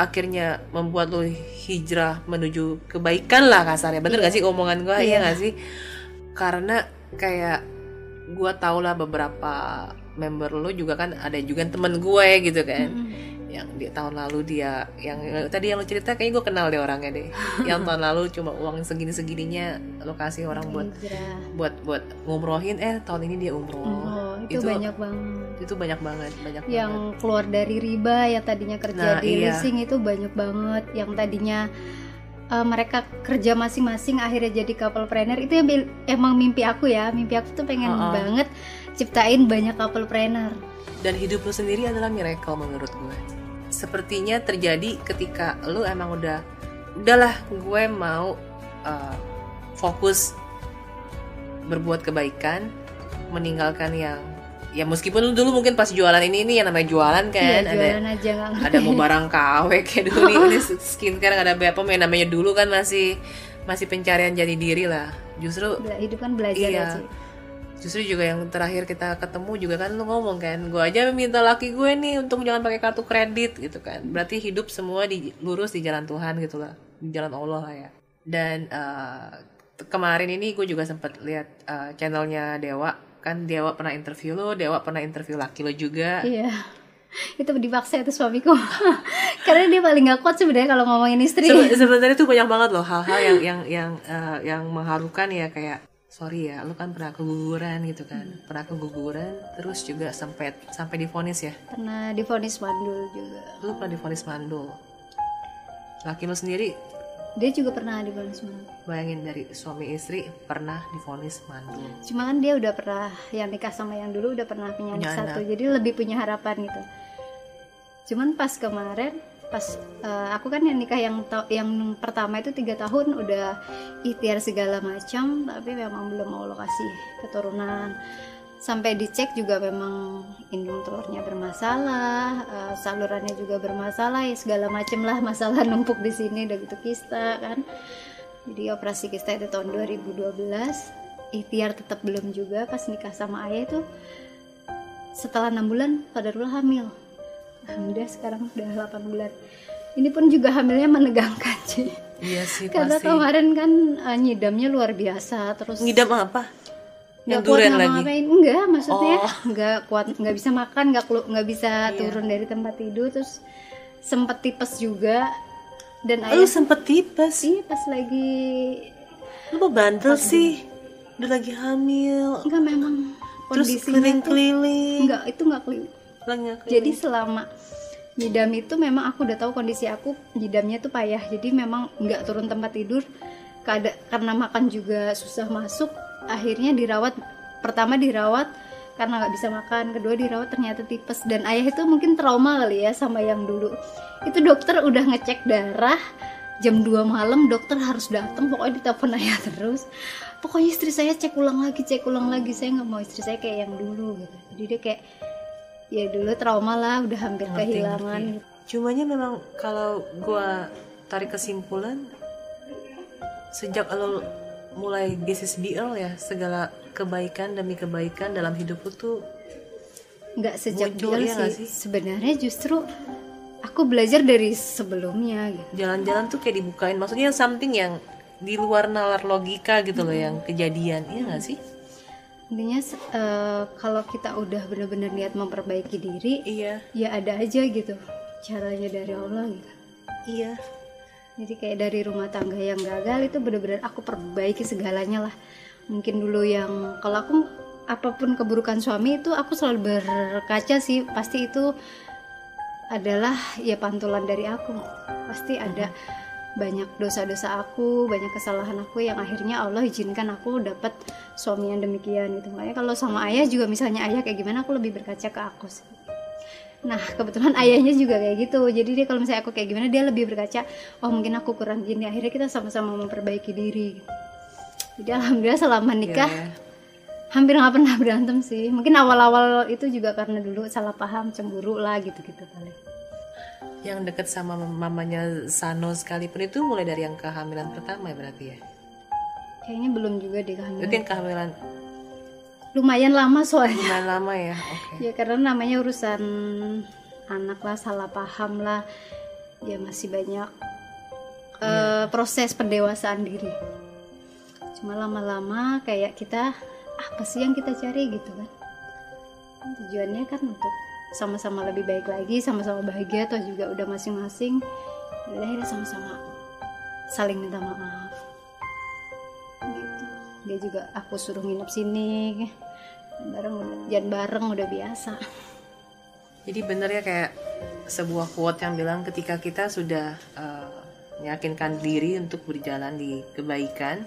Akhirnya membuat lo hijrah menuju kebaikan lah kasarnya. Bener gak sih omongan gue Iya. ya gak sih karena kayak gue tau lah beberapa member lo juga kan ada juga temen gue gitu kan. Mm-mm. yang di tahun lalu dia yang tadi yang lo cerita kayaknya gue kenal deh orangnya deh. Yang tahun lalu cuma uang segini segininya lo kasih orang buat Hijrah. buat buat ngumrohin. Eh tahun ini dia umroh. Oh, itu, Itu- banyak banget. itu banyak banget banyak yang banget. keluar dari riba yang tadinya kerja Nah, di iya. leasing itu banyak banget. Yang tadinya uh, mereka kerja masing-masing akhirnya jadi couple planner itu yang emang mimpi aku ya. Mimpi aku tuh pengen Uh-uh. banget ciptain banyak couple planner dan hidup lo sendiri adalah miracle menurut gue. Sepertinya terjadi ketika lo emang udah udahlah gue mau uh, fokus berbuat kebaikan meninggalkan yang ya meskipun lu dulu mungkin pas jualan ini ini yang namanya jualan kan iya ada jualan aja nggak ada mau barang KW kayak dulu nih ini skincare ada BPOM yang namanya dulu kan masih masih pencarian jadi diri lah. Justru Bela- hidup kan belajar Iya. ya sih justru juga yang terakhir kita ketemu juga kan lu ngomong kan gue aja minta laki gue nih untuk jangan pakai kartu kredit gitu kan. Berarti hidup semua di lurus di jalan Tuhan gitu lah di jalan Allah lah ya. Dan eh, kemarin ini gue juga sempat lihat eh, channelnya Dewa kan Dewa pernah interview lo Dewa pernah interview laki lo juga. Iya. Itu dipaksa itu suamiku. Karena dia paling gak kuat sebenarnya kalau ngomongin istri. Sebe- sebenarnya tuh banyak banget loh hal-hal yang yang yang eh, yang mengharukan ya kayak sorry ya lu kan pernah keguguran gitu kan. Pernah keguguran terus juga sampai sampai divonis ya? Pernah difonis mandul juga. Lu pernah divonis mandul. Laki lu sendiri dia juga pernah difonis mandul bayangin dari suami istri pernah divonis mandul cuma kan dia udah pernah yang nikah sama yang dulu udah pernah punya anak Punya satu. anak. jadi lebih punya harapan gitu. Cuman pas kemarin pas eh, aku kan yang nikah yang yang pertama itu tiga tahun udah ikhtiar segala macam tapi memang belum mau lokasi keturunan sampai dicek juga memang indung telurnya bermasalah eh, salurannya juga bermasalah ya segala macem lah masalah numpuk di sini udah gitu kista kan. Jadi operasi kista itu tahun 2012 ikhtiar tetap belum juga pas nikah sama ayah itu. Setelah enam bulan Qadarullah hamil. Alhamdulillah sekarang udah 8 bulan. Ini pun juga hamilnya menegangkan sih iya sih karena pasti. kemarin kan eh, nyidamnya luar biasa terus ngidam apa nggak kuat ngapa-ngapain. Enggak maksudnya Oh. nggak kuat nggak bisa makan nggak nggak bisa Iya. turun dari tempat tidur terus sempet tipes juga. Dan lu ayah sempet tipes? Sih pas lagi lu mau bandel sih? udah lagi hamil. Enggak memang terus tuh keliling-keliling. enggak itu enggak keli Lagi jadi keliling. selama nyidam itu memang aku udah tahu kondisi aku nyidamnya tuh payah. Jadi memang nggak turun tempat tidur karena makan juga susah masuk akhirnya dirawat pertama dirawat karena nggak bisa makan kedua dirawat ternyata tipes. Dan ayah itu mungkin trauma kali ya sama yang dulu. Itu dokter udah ngecek darah jam 2 malam dokter harus datang pokoknya ditelepon ayah terus. Pokoknya istri saya cek ulang lagi cek ulang lagi. Saya nggak mau istri saya kayak yang dulu gitu. Jadi dia kayak ya dulu trauma lah udah hampir Ngerti, kehilangan. ngerti. Cumanya memang kalau gua tarik kesimpulan sejak lo mulai bisnis BL ya segala kebaikan demi kebaikan dalam hidup lu tuh nggak sejak Muncul, iya nggak sih. sih? sebenarnya justru aku belajar dari sebelumnya gitu. Jalan-jalan tuh kayak dibukain. Maksudnya something yang di luar nalar logika gitu loh yang kejadian. Iya nggak sih? Intinya eh, kalau kita udah bener-bener niat memperbaiki diri iya. ya ada aja gitu caranya dari Allah gitu. Iya jadi kayak dari rumah tangga yang gagal itu bener-bener aku perbaiki segalanya lah. Mungkin dulu yang kalau aku apa pun keburukan suami itu aku selalu berkaca sih. Pasti itu adalah ya pantulan dari aku. Pasti ada banyak dosa-dosa aku banyak kesalahan aku yang akhirnya Allah izinkan aku dapat suami yang demikian gitu. Makanya kalau sama ayah juga misalnya ayah kayak gimana aku lebih berkaca ke aku sih Nah kebetulan ayahnya juga kayak gitu. Jadi dia kalau misalnya aku kayak gimana Dia lebih berkaca Oh mungkin aku kurang gini. Akhirnya kita sama-sama memperbaiki diri. Jadi alhamdulillah selama nikah. Iya. Hampir nggak pernah berantem sih. Mungkin awal-awal itu juga karena dulu salah paham Cemburu lah gitu-gitu paling yang deket sama mamanya Sano sekalipun itu mulai dari yang kehamilan pertama ya berarti ya? Kayaknya belum juga deh kehamilan. Berarti yang kehamilan Lumayan lama soalnya lumayan lama ya oke Ya karena namanya urusan anak lah, salah paham lah, ya masih banyak eh, proses pendewasaan diri. Cuma lama-lama kayak kita apa sih yang kita cari gitu kan? Tujuannya kan untuk sama-sama lebih baik lagi, sama-sama bahagia atau juga udah masing-masing. Ya udah akhirnya sama-sama saling minta maaf. Gitu. Dia juga aku suruh nginep sini, bareng udah jangan bareng udah biasa. Jadi bener ya kayak sebuah quote yang bilang ketika kita sudah eh, meyakinkan diri untuk berjalan di kebaikan,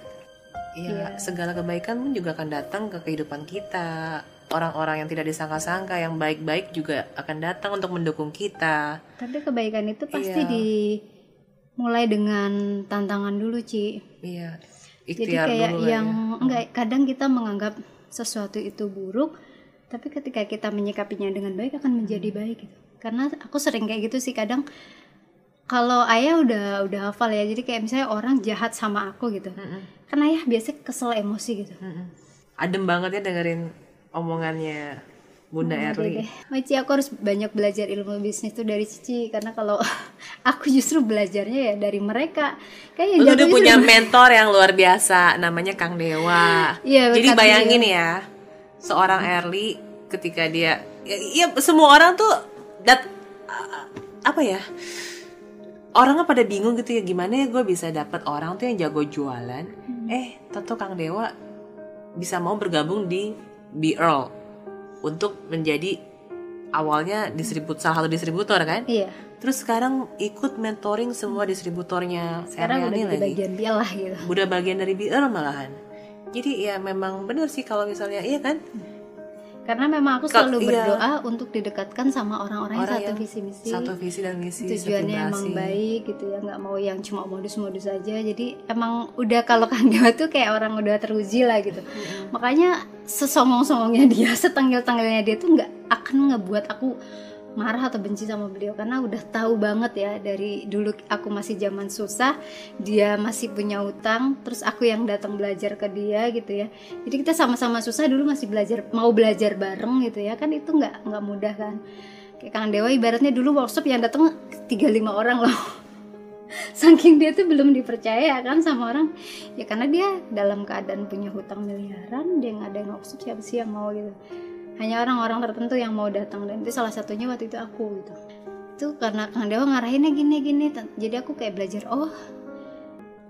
ya Iya. segala kebaikan pun juga akan datang ke kehidupan kita. Orang-orang yang tidak disangka-sangka, yang baik-baik juga akan datang untuk mendukung kita. Tapi kebaikan itu pasti Iya. dimulai dengan tantangan dulu, Ci. Iya, Jadi ikhtiar kayak dulu yang ya. enggak kadang kita menganggap sesuatu itu buruk, tapi ketika kita menyikapinya dengan baik akan menjadi baik gitu. Karena aku sering kayak gitu sih kadang kalau ayah udah udah hafal ya. Jadi kayak misalnya orang jahat sama aku gitu. Kan ayah biasanya kesel emosi gitu. Adem banget ya dengerin omongannya Bunda Nah, Erli. deh. Oh, Ci, aku harus banyak belajar ilmu bisnis tuh dari Cici karena kalau aku justru belajarnya ya dari mereka. Kayak Lu udah justru- punya mentor yang luar biasa, namanya Kang Dewa. Iya, Jadi bayangin dia. ya, seorang Erli ketika dia, ya, ya semua orang tuh dat apa ya? Orangnya pada bingung gitu ya gimana ya gue bisa dapat orang tuh yang jago jualan. Hmm. Eh, tato Kang Dewa bisa mau bergabung di Be Earl untuk menjadi awalnya distribut salah satu distributor kan? Iya. Terus sekarang ikut mentoring semua distributornya Sekarang udah Seriani jadi lagi. bagian dia lah gitu. Udah bagian dari BR malahan. Jadi ya memang bener sih kalau misalnya iya kan Karena memang aku selalu iya. berdoa untuk didekatkan sama orang-orang yang satu yang visi misi. satu visi dan misi Tujuannya emang baik gitu ya, nggak mau yang cuma modus-modus aja. Jadi emang udah kalau Kang Dewa tuh kayak orang udah teruji lah gitu. Makanya sesongong-songongnya dia, setangil-tangilnya dia tuh nggak akan ngebuat aku marah atau benci sama beliau. Karena udah tahu banget ya dari dulu aku masih zaman susah dia masih punya utang terus aku yang datang belajar ke dia gitu ya. Jadi kita sama-sama susah dulu masih belajar mau belajar bareng gitu ya. Kan itu nggak nggak mudah kan. Kayak Kang Dewa ibaratnya dulu workshop yang datang 35 orang loh. Saking dia tuh belum dipercaya kan sama orang. Ya karena dia dalam keadaan punya hutang miliaran dia ngadain workshop siapa sih yang mau gitu hanya orang-orang tertentu yang mau datang dan itu salah satunya waktu itu aku gitu. Itu karena Kang Dewa ngarahinnya gini gini jadi aku kayak belajar oh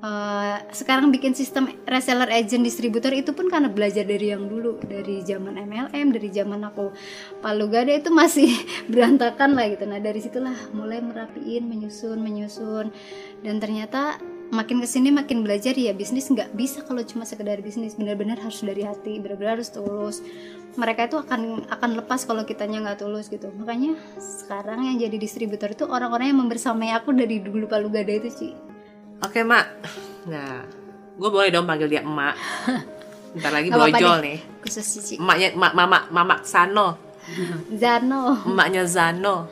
eh, sekarang bikin sistem reseller agent distributor itu pun karena belajar dari yang dulu dari zaman MLM dari zaman aku Palu Gada itu masih berantakan lah gitu. Nah dari situlah mulai merapiin menyusun menyusun. Dan ternyata makin ke sini makin belajar ya bisnis nggak bisa kalau cuma sekedar bisnis. Benar-benar harus dari hati benar-benar harus tulus mereka itu akan akan lepas kalau kitanya nggak tulus gitu makanya sekarang yang jadi distributor itu orang-orang yang membersamai aku dari dulu Palu Gada itu sih Oke mak. Nah, gue boleh dong panggil dia emak. Ntar lagi brojol nih. khusus Cici Emaknya emak mama mama Sano. Zano emaknya Zano.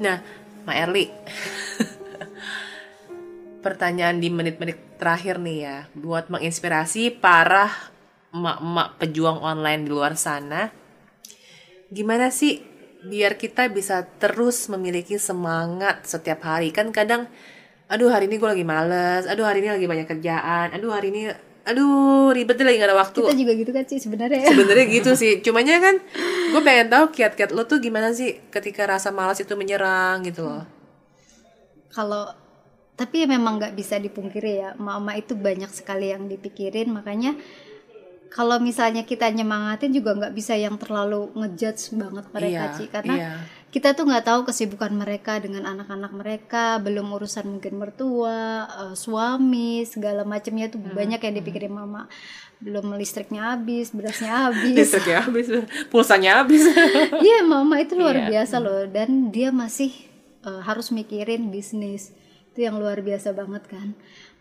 Nah, Mak Erli. Pertanyaan di menit-menit terakhir nih ya, buat menginspirasi para emak-emak pejuang online di luar sana. Gimana sih biar kita bisa terus memiliki semangat setiap hari? Kan kadang aduh hari ini gue lagi males aduh hari ini lagi banyak kerjaan aduh hari ini aduh ribet deh lagi gak ada waktu kita juga gitu kan sih sebenarnya sebenarnya gitu sih cumanya kan gue pengen tahu kiat-kiat lo tuh gimana sih ketika rasa malas itu menyerang gitu loh kalau tapi ya memang nggak bisa dipungkiri ya mama itu banyak sekali yang dipikirin makanya kalau misalnya kita nyemangatin juga nggak bisa yang terlalu ngejudge banget mereka Iya, sih karena iya. kita tuh nggak tahu kesibukan mereka dengan anak-anak mereka belum urusan mungkin mertua eh, suami segala macamnya tuh Hmm, banyak yang dipikirin mama belum listriknya habis berasnya habis. Listriknya habis pulsanya habis. Iya mama itu luar Iya. biasa loh. Dan dia masih eh, harus mikirin bisnis. Itu yang luar biasa banget kan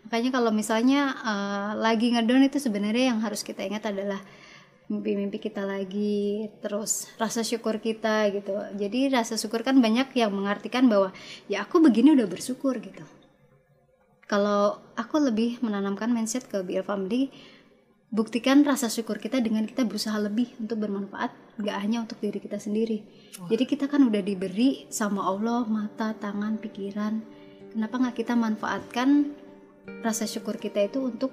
makanya kalau misalnya eh, lagi ngedown itu sebenarnya yang harus kita ingat adalah mimpi-mimpi kita lagi terus rasa syukur kita gitu. Jadi rasa syukur kan banyak yang mengartikan bahwa ya aku begini udah bersyukur gitu. Kalau aku lebih menanamkan mindset ke BL Family buktikan rasa syukur kita dengan kita berusaha lebih untuk bermanfaat gak hanya untuk diri kita sendiri. Jadi kita kan udah diberi sama Allah mata tangan pikiran. Kenapa nggak kita manfaatkan rasa syukur kita itu untuk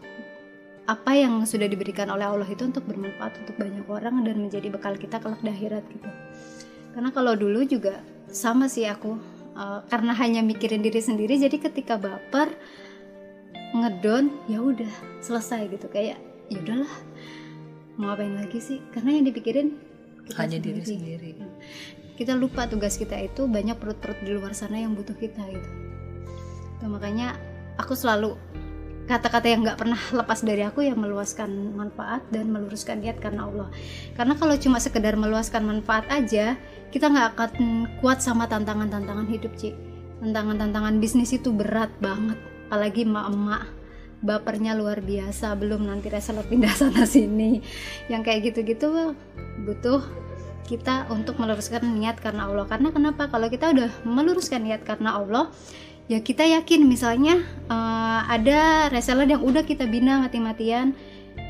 apa yang sudah diberikan oleh Allah itu untuk bermanfaat untuk banyak orang dan menjadi bekal kita kelak di akhirat gitu. Karena kalau dulu juga sama sih aku eh, karena hanya mikirin diri sendiri jadi ketika baper ngedon ya udah selesai gitu. Kayak ya udahlah mau ngapain lagi sih? Karena yang dipikirin kita hanya diri sendiri. Kita lupa tugas kita itu banyak perut-perut di luar sana yang butuh kita gitu. Tuh, makanya aku selalu kata-kata yang nggak pernah lepas dari aku yang meluaskan manfaat dan meluruskan niat karena Allah. Karena kalau cuma sekedar meluaskan manfaat aja kita nggak akan kuat sama tantangan-tantangan hidup Ci. Tantangan-tantangan bisnis itu berat banget apalagi emak-emak bapernya luar biasa belum nanti reseller pindah sana sini. Yang kayak gitu-gitu butuh kita untuk meluruskan niat karena Allah. Karena kenapa? Kalau kita udah meluruskan niat karena Allah ya kita yakin misalnya eh, ada reseller yang udah kita bina mati-matian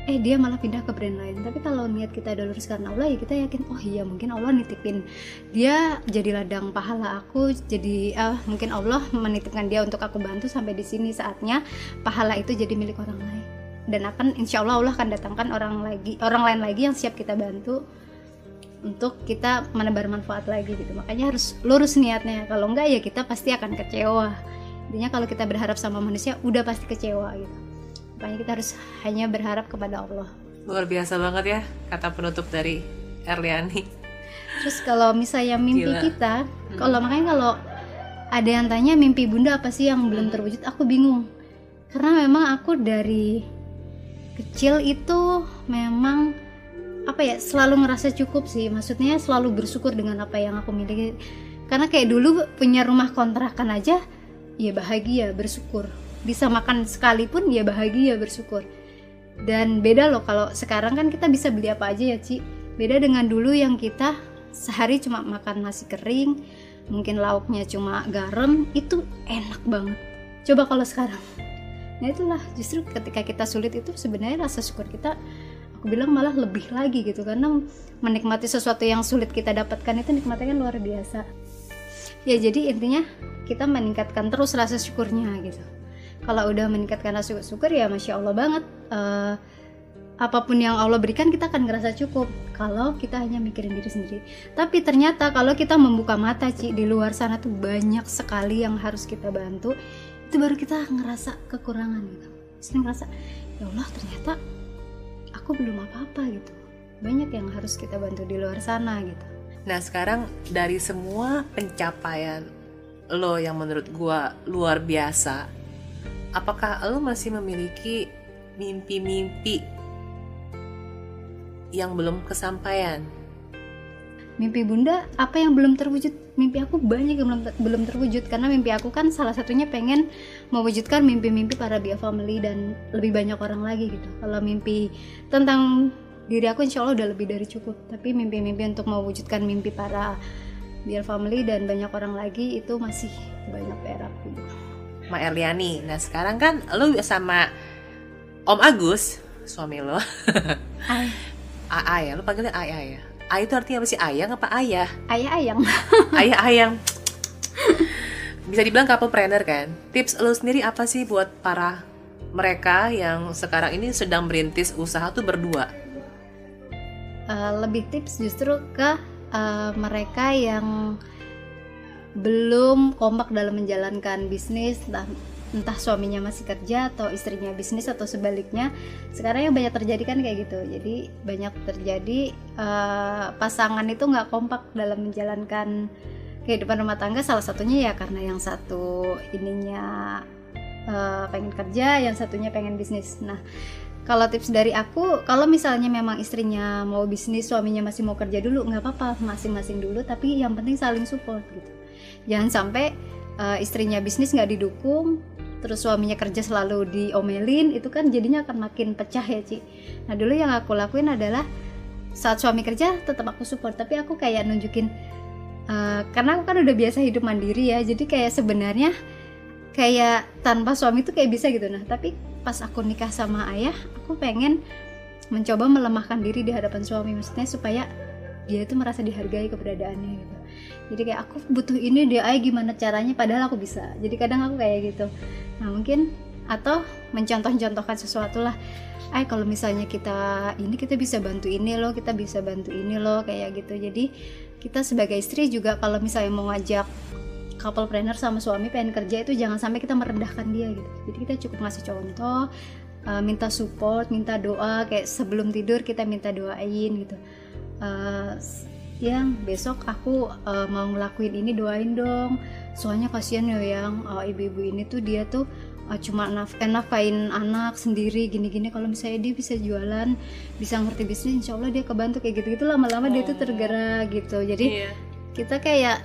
eh dia malah pindah ke brand lain. Tapi kalau niat kita udah lurus karena Allah ya kita yakin oh iya mungkin Allah nitipin. Dia jadi ladang pahala aku jadi ah, mungkin Allah menitipkan dia untuk aku bantu sampai di sini. Saatnya pahala itu jadi milik orang lain. Dan akan insya Allah Allah akan datangkan orang lagi orang lain lagi yang siap kita bantu untuk kita menebar manfaat lagi gitu. Makanya harus lurus niatnya. Kalau enggak ya kita pasti akan kecewa. Intinya kalau kita berharap sama manusia udah pasti kecewa gitu. Makanya kita harus hanya berharap kepada Allah. Luar biasa banget ya kata penutup dari Erliani. Terus kalau misalnya mimpi Gila. kita kalau makanya kalau ada yang tanya mimpi bunda apa sih yang belum terwujud? Aku bingung. Karena memang aku dari kecil itu memang apa ya selalu ngerasa cukup sih. Maksudnya selalu bersyukur dengan apa yang aku miliki. Karena kayak dulu punya rumah kontrakan aja ya bahagia bersyukur. Bisa makan sekalipun ya bahagia bersyukur. Dan beda loh kalau sekarang kan kita bisa beli apa aja ya Ci. Beda dengan dulu yang kita sehari cuma makan nasi kering mungkin lauknya cuma garam itu enak banget. Coba kalau sekarang. Nah itulah justru ketika kita sulit itu sebenarnya rasa syukur kita aku bilang malah lebih lagi gitu karena menikmati sesuatu yang sulit kita dapatkan itu nikmatnya luar biasa. Ya jadi intinya kita meningkatkan terus rasa syukurnya gitu. Kalau udah meningkatkan rasa syukur ya masya allah banget Eh, apa pun yang Allah berikan kita akan ngerasa cukup. Kalau kita hanya mikirin diri sendiri. Tapi ternyata kalau kita membuka mata Ci di luar sana tuh banyak sekali yang harus kita bantu itu baru kita ngerasa kekurangan gitu. Terus ngerasa ya Allah ternyata aku belum apa-apa gitu banyak yang harus kita bantu di luar sana gitu Nah sekarang dari semua pencapaian lo yang menurut gua luar biasa, apakah lo masih memiliki mimpi-mimpi yang belum kesampaian? Mimpi bunda apa yang belum terwujud? Mimpi aku banyak yang belum belum terwujud. Karena mimpi aku kan salah satunya pengen mewujudkan mimpi-mimpi para Bia Family dan lebih banyak orang lagi gitu. Kalau mimpi tentang diri aku insya Allah udah lebih dari cukup. Tapi mimpi-mimpi untuk mewujudkan mimpi para Bia Family dan banyak orang lagi itu masih banyak perak gitu Ma Erliani. Nah sekarang kan lo sama Om Agus, suami lo, AA ya, lo panggilnya AA ya. A itu artinya apa sih? Ayang apa ayah? ayah ayang ayah ayang bisa dibilang couple planner kan. Tips lo sendiri apa sih buat para mereka yang sekarang ini sedang merintis usaha tuh berdua? Uh, lebih tips justru ke uh, mereka yang belum kompak dalam menjalankan bisnis entah, suaminya masih kerja atau istrinya bisnis atau sebaliknya sekarang yang banyak terjadi kan kayak gitu. Jadi banyak terjadi uh, pasangan itu nggak kompak dalam menjalankan kehidupan rumah tangga. Salah satunya ya karena yang satu ininya uh, pengen kerja yang satunya pengen bisnis. Nah kalau tips dari aku kalau misalnya memang istrinya mau bisnis suaminya masih mau kerja dulu nggak apa-apa masing-masing dulu. Tapi yang penting saling support gitu. Jangan sampai uh, istrinya bisnis nggak didukung terus suaminya kerja selalu diomelin itu kan jadinya akan makin pecah ya Ci. Nah dulu yang aku lakuin adalah saat suami kerja tetap aku support tapi aku kayak nunjukin uh, karena aku kan udah biasa hidup mandiri ya jadi kayak sebenarnya kayak tanpa suami itu kayak bisa gitu. Nah tapi pas aku nikah sama ayah aku pengen mencoba melemahkan diri di hadapan suami maksudnya supaya dia itu merasa dihargai keberadaannya gitu. Jadi kayak aku butuh ini dia ay gimana caranya padahal aku bisa. Jadi kadang aku kayak gitu nah mungkin atau mencontoh-contohkan sesuatu lah. Ay kalau misalnya kita ini kita bisa bantu ini loh kita bisa bantu ini loh kayak gitu. Jadi kita sebagai istri juga kalau misalnya mau ngajak couple planner sama suami pengen kerja itu jangan sampai kita merendahkan dia gitu. Jadi kita cukup ngasih contoh uh, minta support minta doa kayak sebelum tidur kita minta doain gitu. Uh, yang besok aku uh, mau ngelakuin ini doain dong soalnya kasihan ya yang uh, ibu-ibu ini tuh dia tuh uh, cuma naf nafkain anak sendiri gini-gini. Kalau misalnya dia bisa jualan bisa ngerti bisnis insya Allah dia kebantu kayak gitu-gitu. Lama-lama oh. dia tuh tergerak gitu. Jadi yeah. kita kayak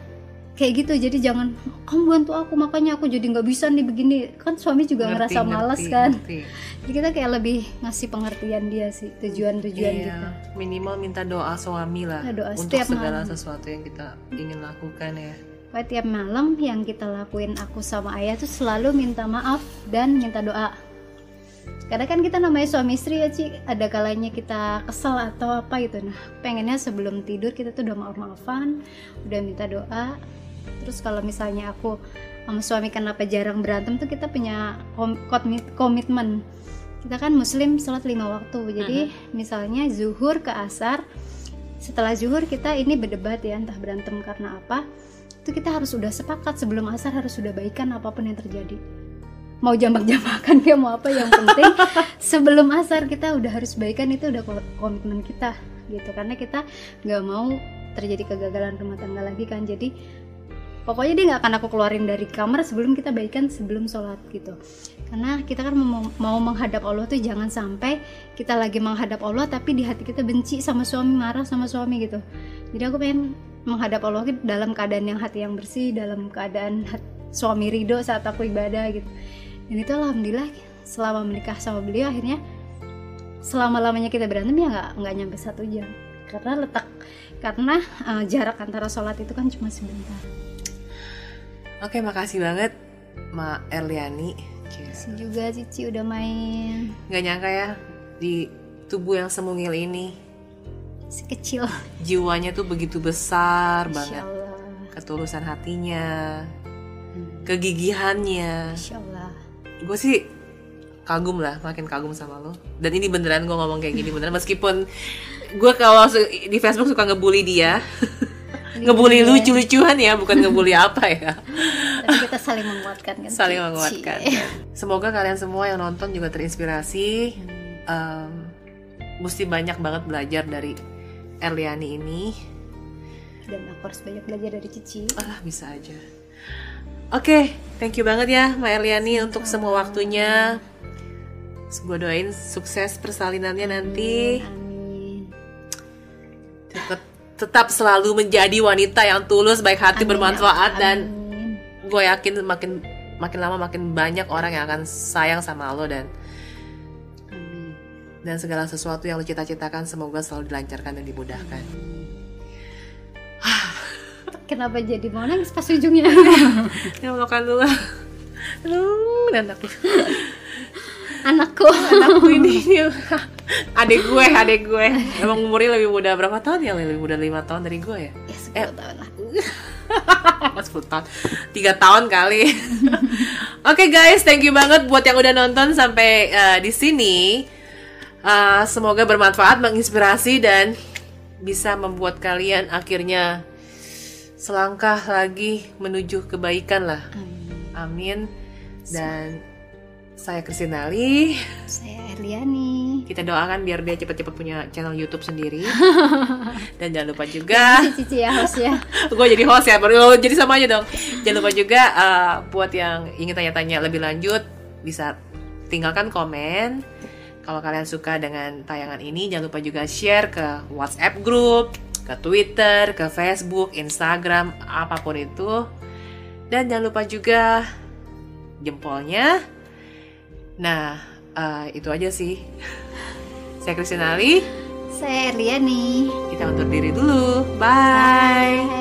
kayak gitu. Jadi jangan kamu bantu aku makanya aku jadi nggak bisa nih begini. Kan suami juga ngerti, ngerasa ngerti, malas kan. Ngerti. jadi kita kayak lebih ngasih pengertian dia sih tujuan-tujuan iya, kita. Minimal minta doa suami lah nah, doa untuk segala malam. sesuatu yang kita ingin lakukan ya Pokoknya tiap malam yang kita lakuin aku sama ayah tuh selalu minta maaf dan minta doa. Karena kan kita namanya suami istri ya Ci. Ada kalanya kita kesel atau apa gitu. Nah pengennya sebelum tidur kita tuh udah maaf-maafan udah minta doa. Terus kalau misalnya aku sama suami kenapa jarang berantem tuh kita punya komitmen. Kita kan muslim sholat lima waktu. Jadi uh -huh. misalnya zuhur ke asar setelah zuhur kita ini berdebat ya entah berantem karena apa itu kita harus sudah sepakat sebelum asar harus sudah baikan apa pun yang terjadi. Mau jambak-jambakan ya mau apa yang penting sebelum asar kita udah harus baikan itu udah komitmen kita gitu. Karena kita nggak mau terjadi kegagalan rumah tangga lagi kan. Jadi pokoknya dia nggak akan aku keluarin dari kamar sebelum kita baikan sebelum sholat gitu. Karena kita kan mau, mau menghadap Allah tuh jangan sampai kita lagi menghadap Allah tapi di hati kita benci sama suami marah sama suami gitu. Jadi aku pengen menghadap Allah dalam keadaan yang hati yang bersih dalam keadaan hati, suami ridho saat aku ibadah gitu dan itu alhamdulillah selama menikah sama beliau akhirnya selama lamanya kita berantem ya nggak nggak nyampe satu jam karena letak karena uh, jarak antara sholat itu kan cuma sebentar Oke, makasih banget Mak Erliani. Makasih juga Cici udah main. Gak nyangka ya di tubuh yang semungil ini. Sekecil. Jiwanya tuh begitu besar banget. Ketulusan hatinya, hmm. kegigihannya. Gue sih kagum lah, makin kagum sama lo. Dan ini beneran gue ngomong kayak gini beneran meskipun gue kalau di Facebook suka ngebully dia. ngebully lucu-lucuan ya bukan ngebully apa ya tapi kita saling menguatkan kan saling menguatkan semoga kalian semua yang nonton juga terinspirasi um, mesti banyak banget belajar dari Erliani ini dan aku harus banyak belajar dari Cici ah bisa aja oke okay, thank you banget ya Mbak Erliani Sama. untuk semua waktunya gue doain sukses persalinannya nanti Amin. Cepet tetap selalu menjadi wanita yang tulus, baik hati, Amin. bermanfaat Amin. dan gue yakin makin makin lama makin banyak orang yang akan sayang sama lo dan. Dan segala sesuatu yang lo cita-citakan semoga selalu dilancarkan dan dimudahkan. Kenapa jadi mau nangis pas ujungnya? ya makan dulu. Aduh, dan aku anakku anakku ini adik gue adik gue emang umurnya lebih muda berapa tahun ya lebih muda lima tahun dari gue ya ya 10 eh, tahun lah Mas 10 tahun. 3 tahun kali. Oke guys, thank you banget buat yang udah nonton sampai eh, di sini. Eh, semoga bermanfaat, menginspirasi dan bisa membuat kalian akhirnya selangkah lagi menuju kebaikan lah. Amin. Dan saya Kristinali. Saya Erliani. Kita doakan biar dia cepat-cepat punya channel YouTube sendiri. Dan jangan lupa juga Cici ya host ya. gue jadi host ya baru jadi sama aja dong jangan lupa juga uh, buat yang ingin tanya-tanya lebih lanjut bisa tinggalkan komen kalau kalian suka dengan tayangan ini jangan lupa juga share ke WhatsApp group ke Twitter ke Facebook Instagram apa pun itu. Dan jangan lupa juga jempolnya. Nah uh, itu aja sih. Saya Kristinali Saya Erliani. kita undur diri dulu. Bye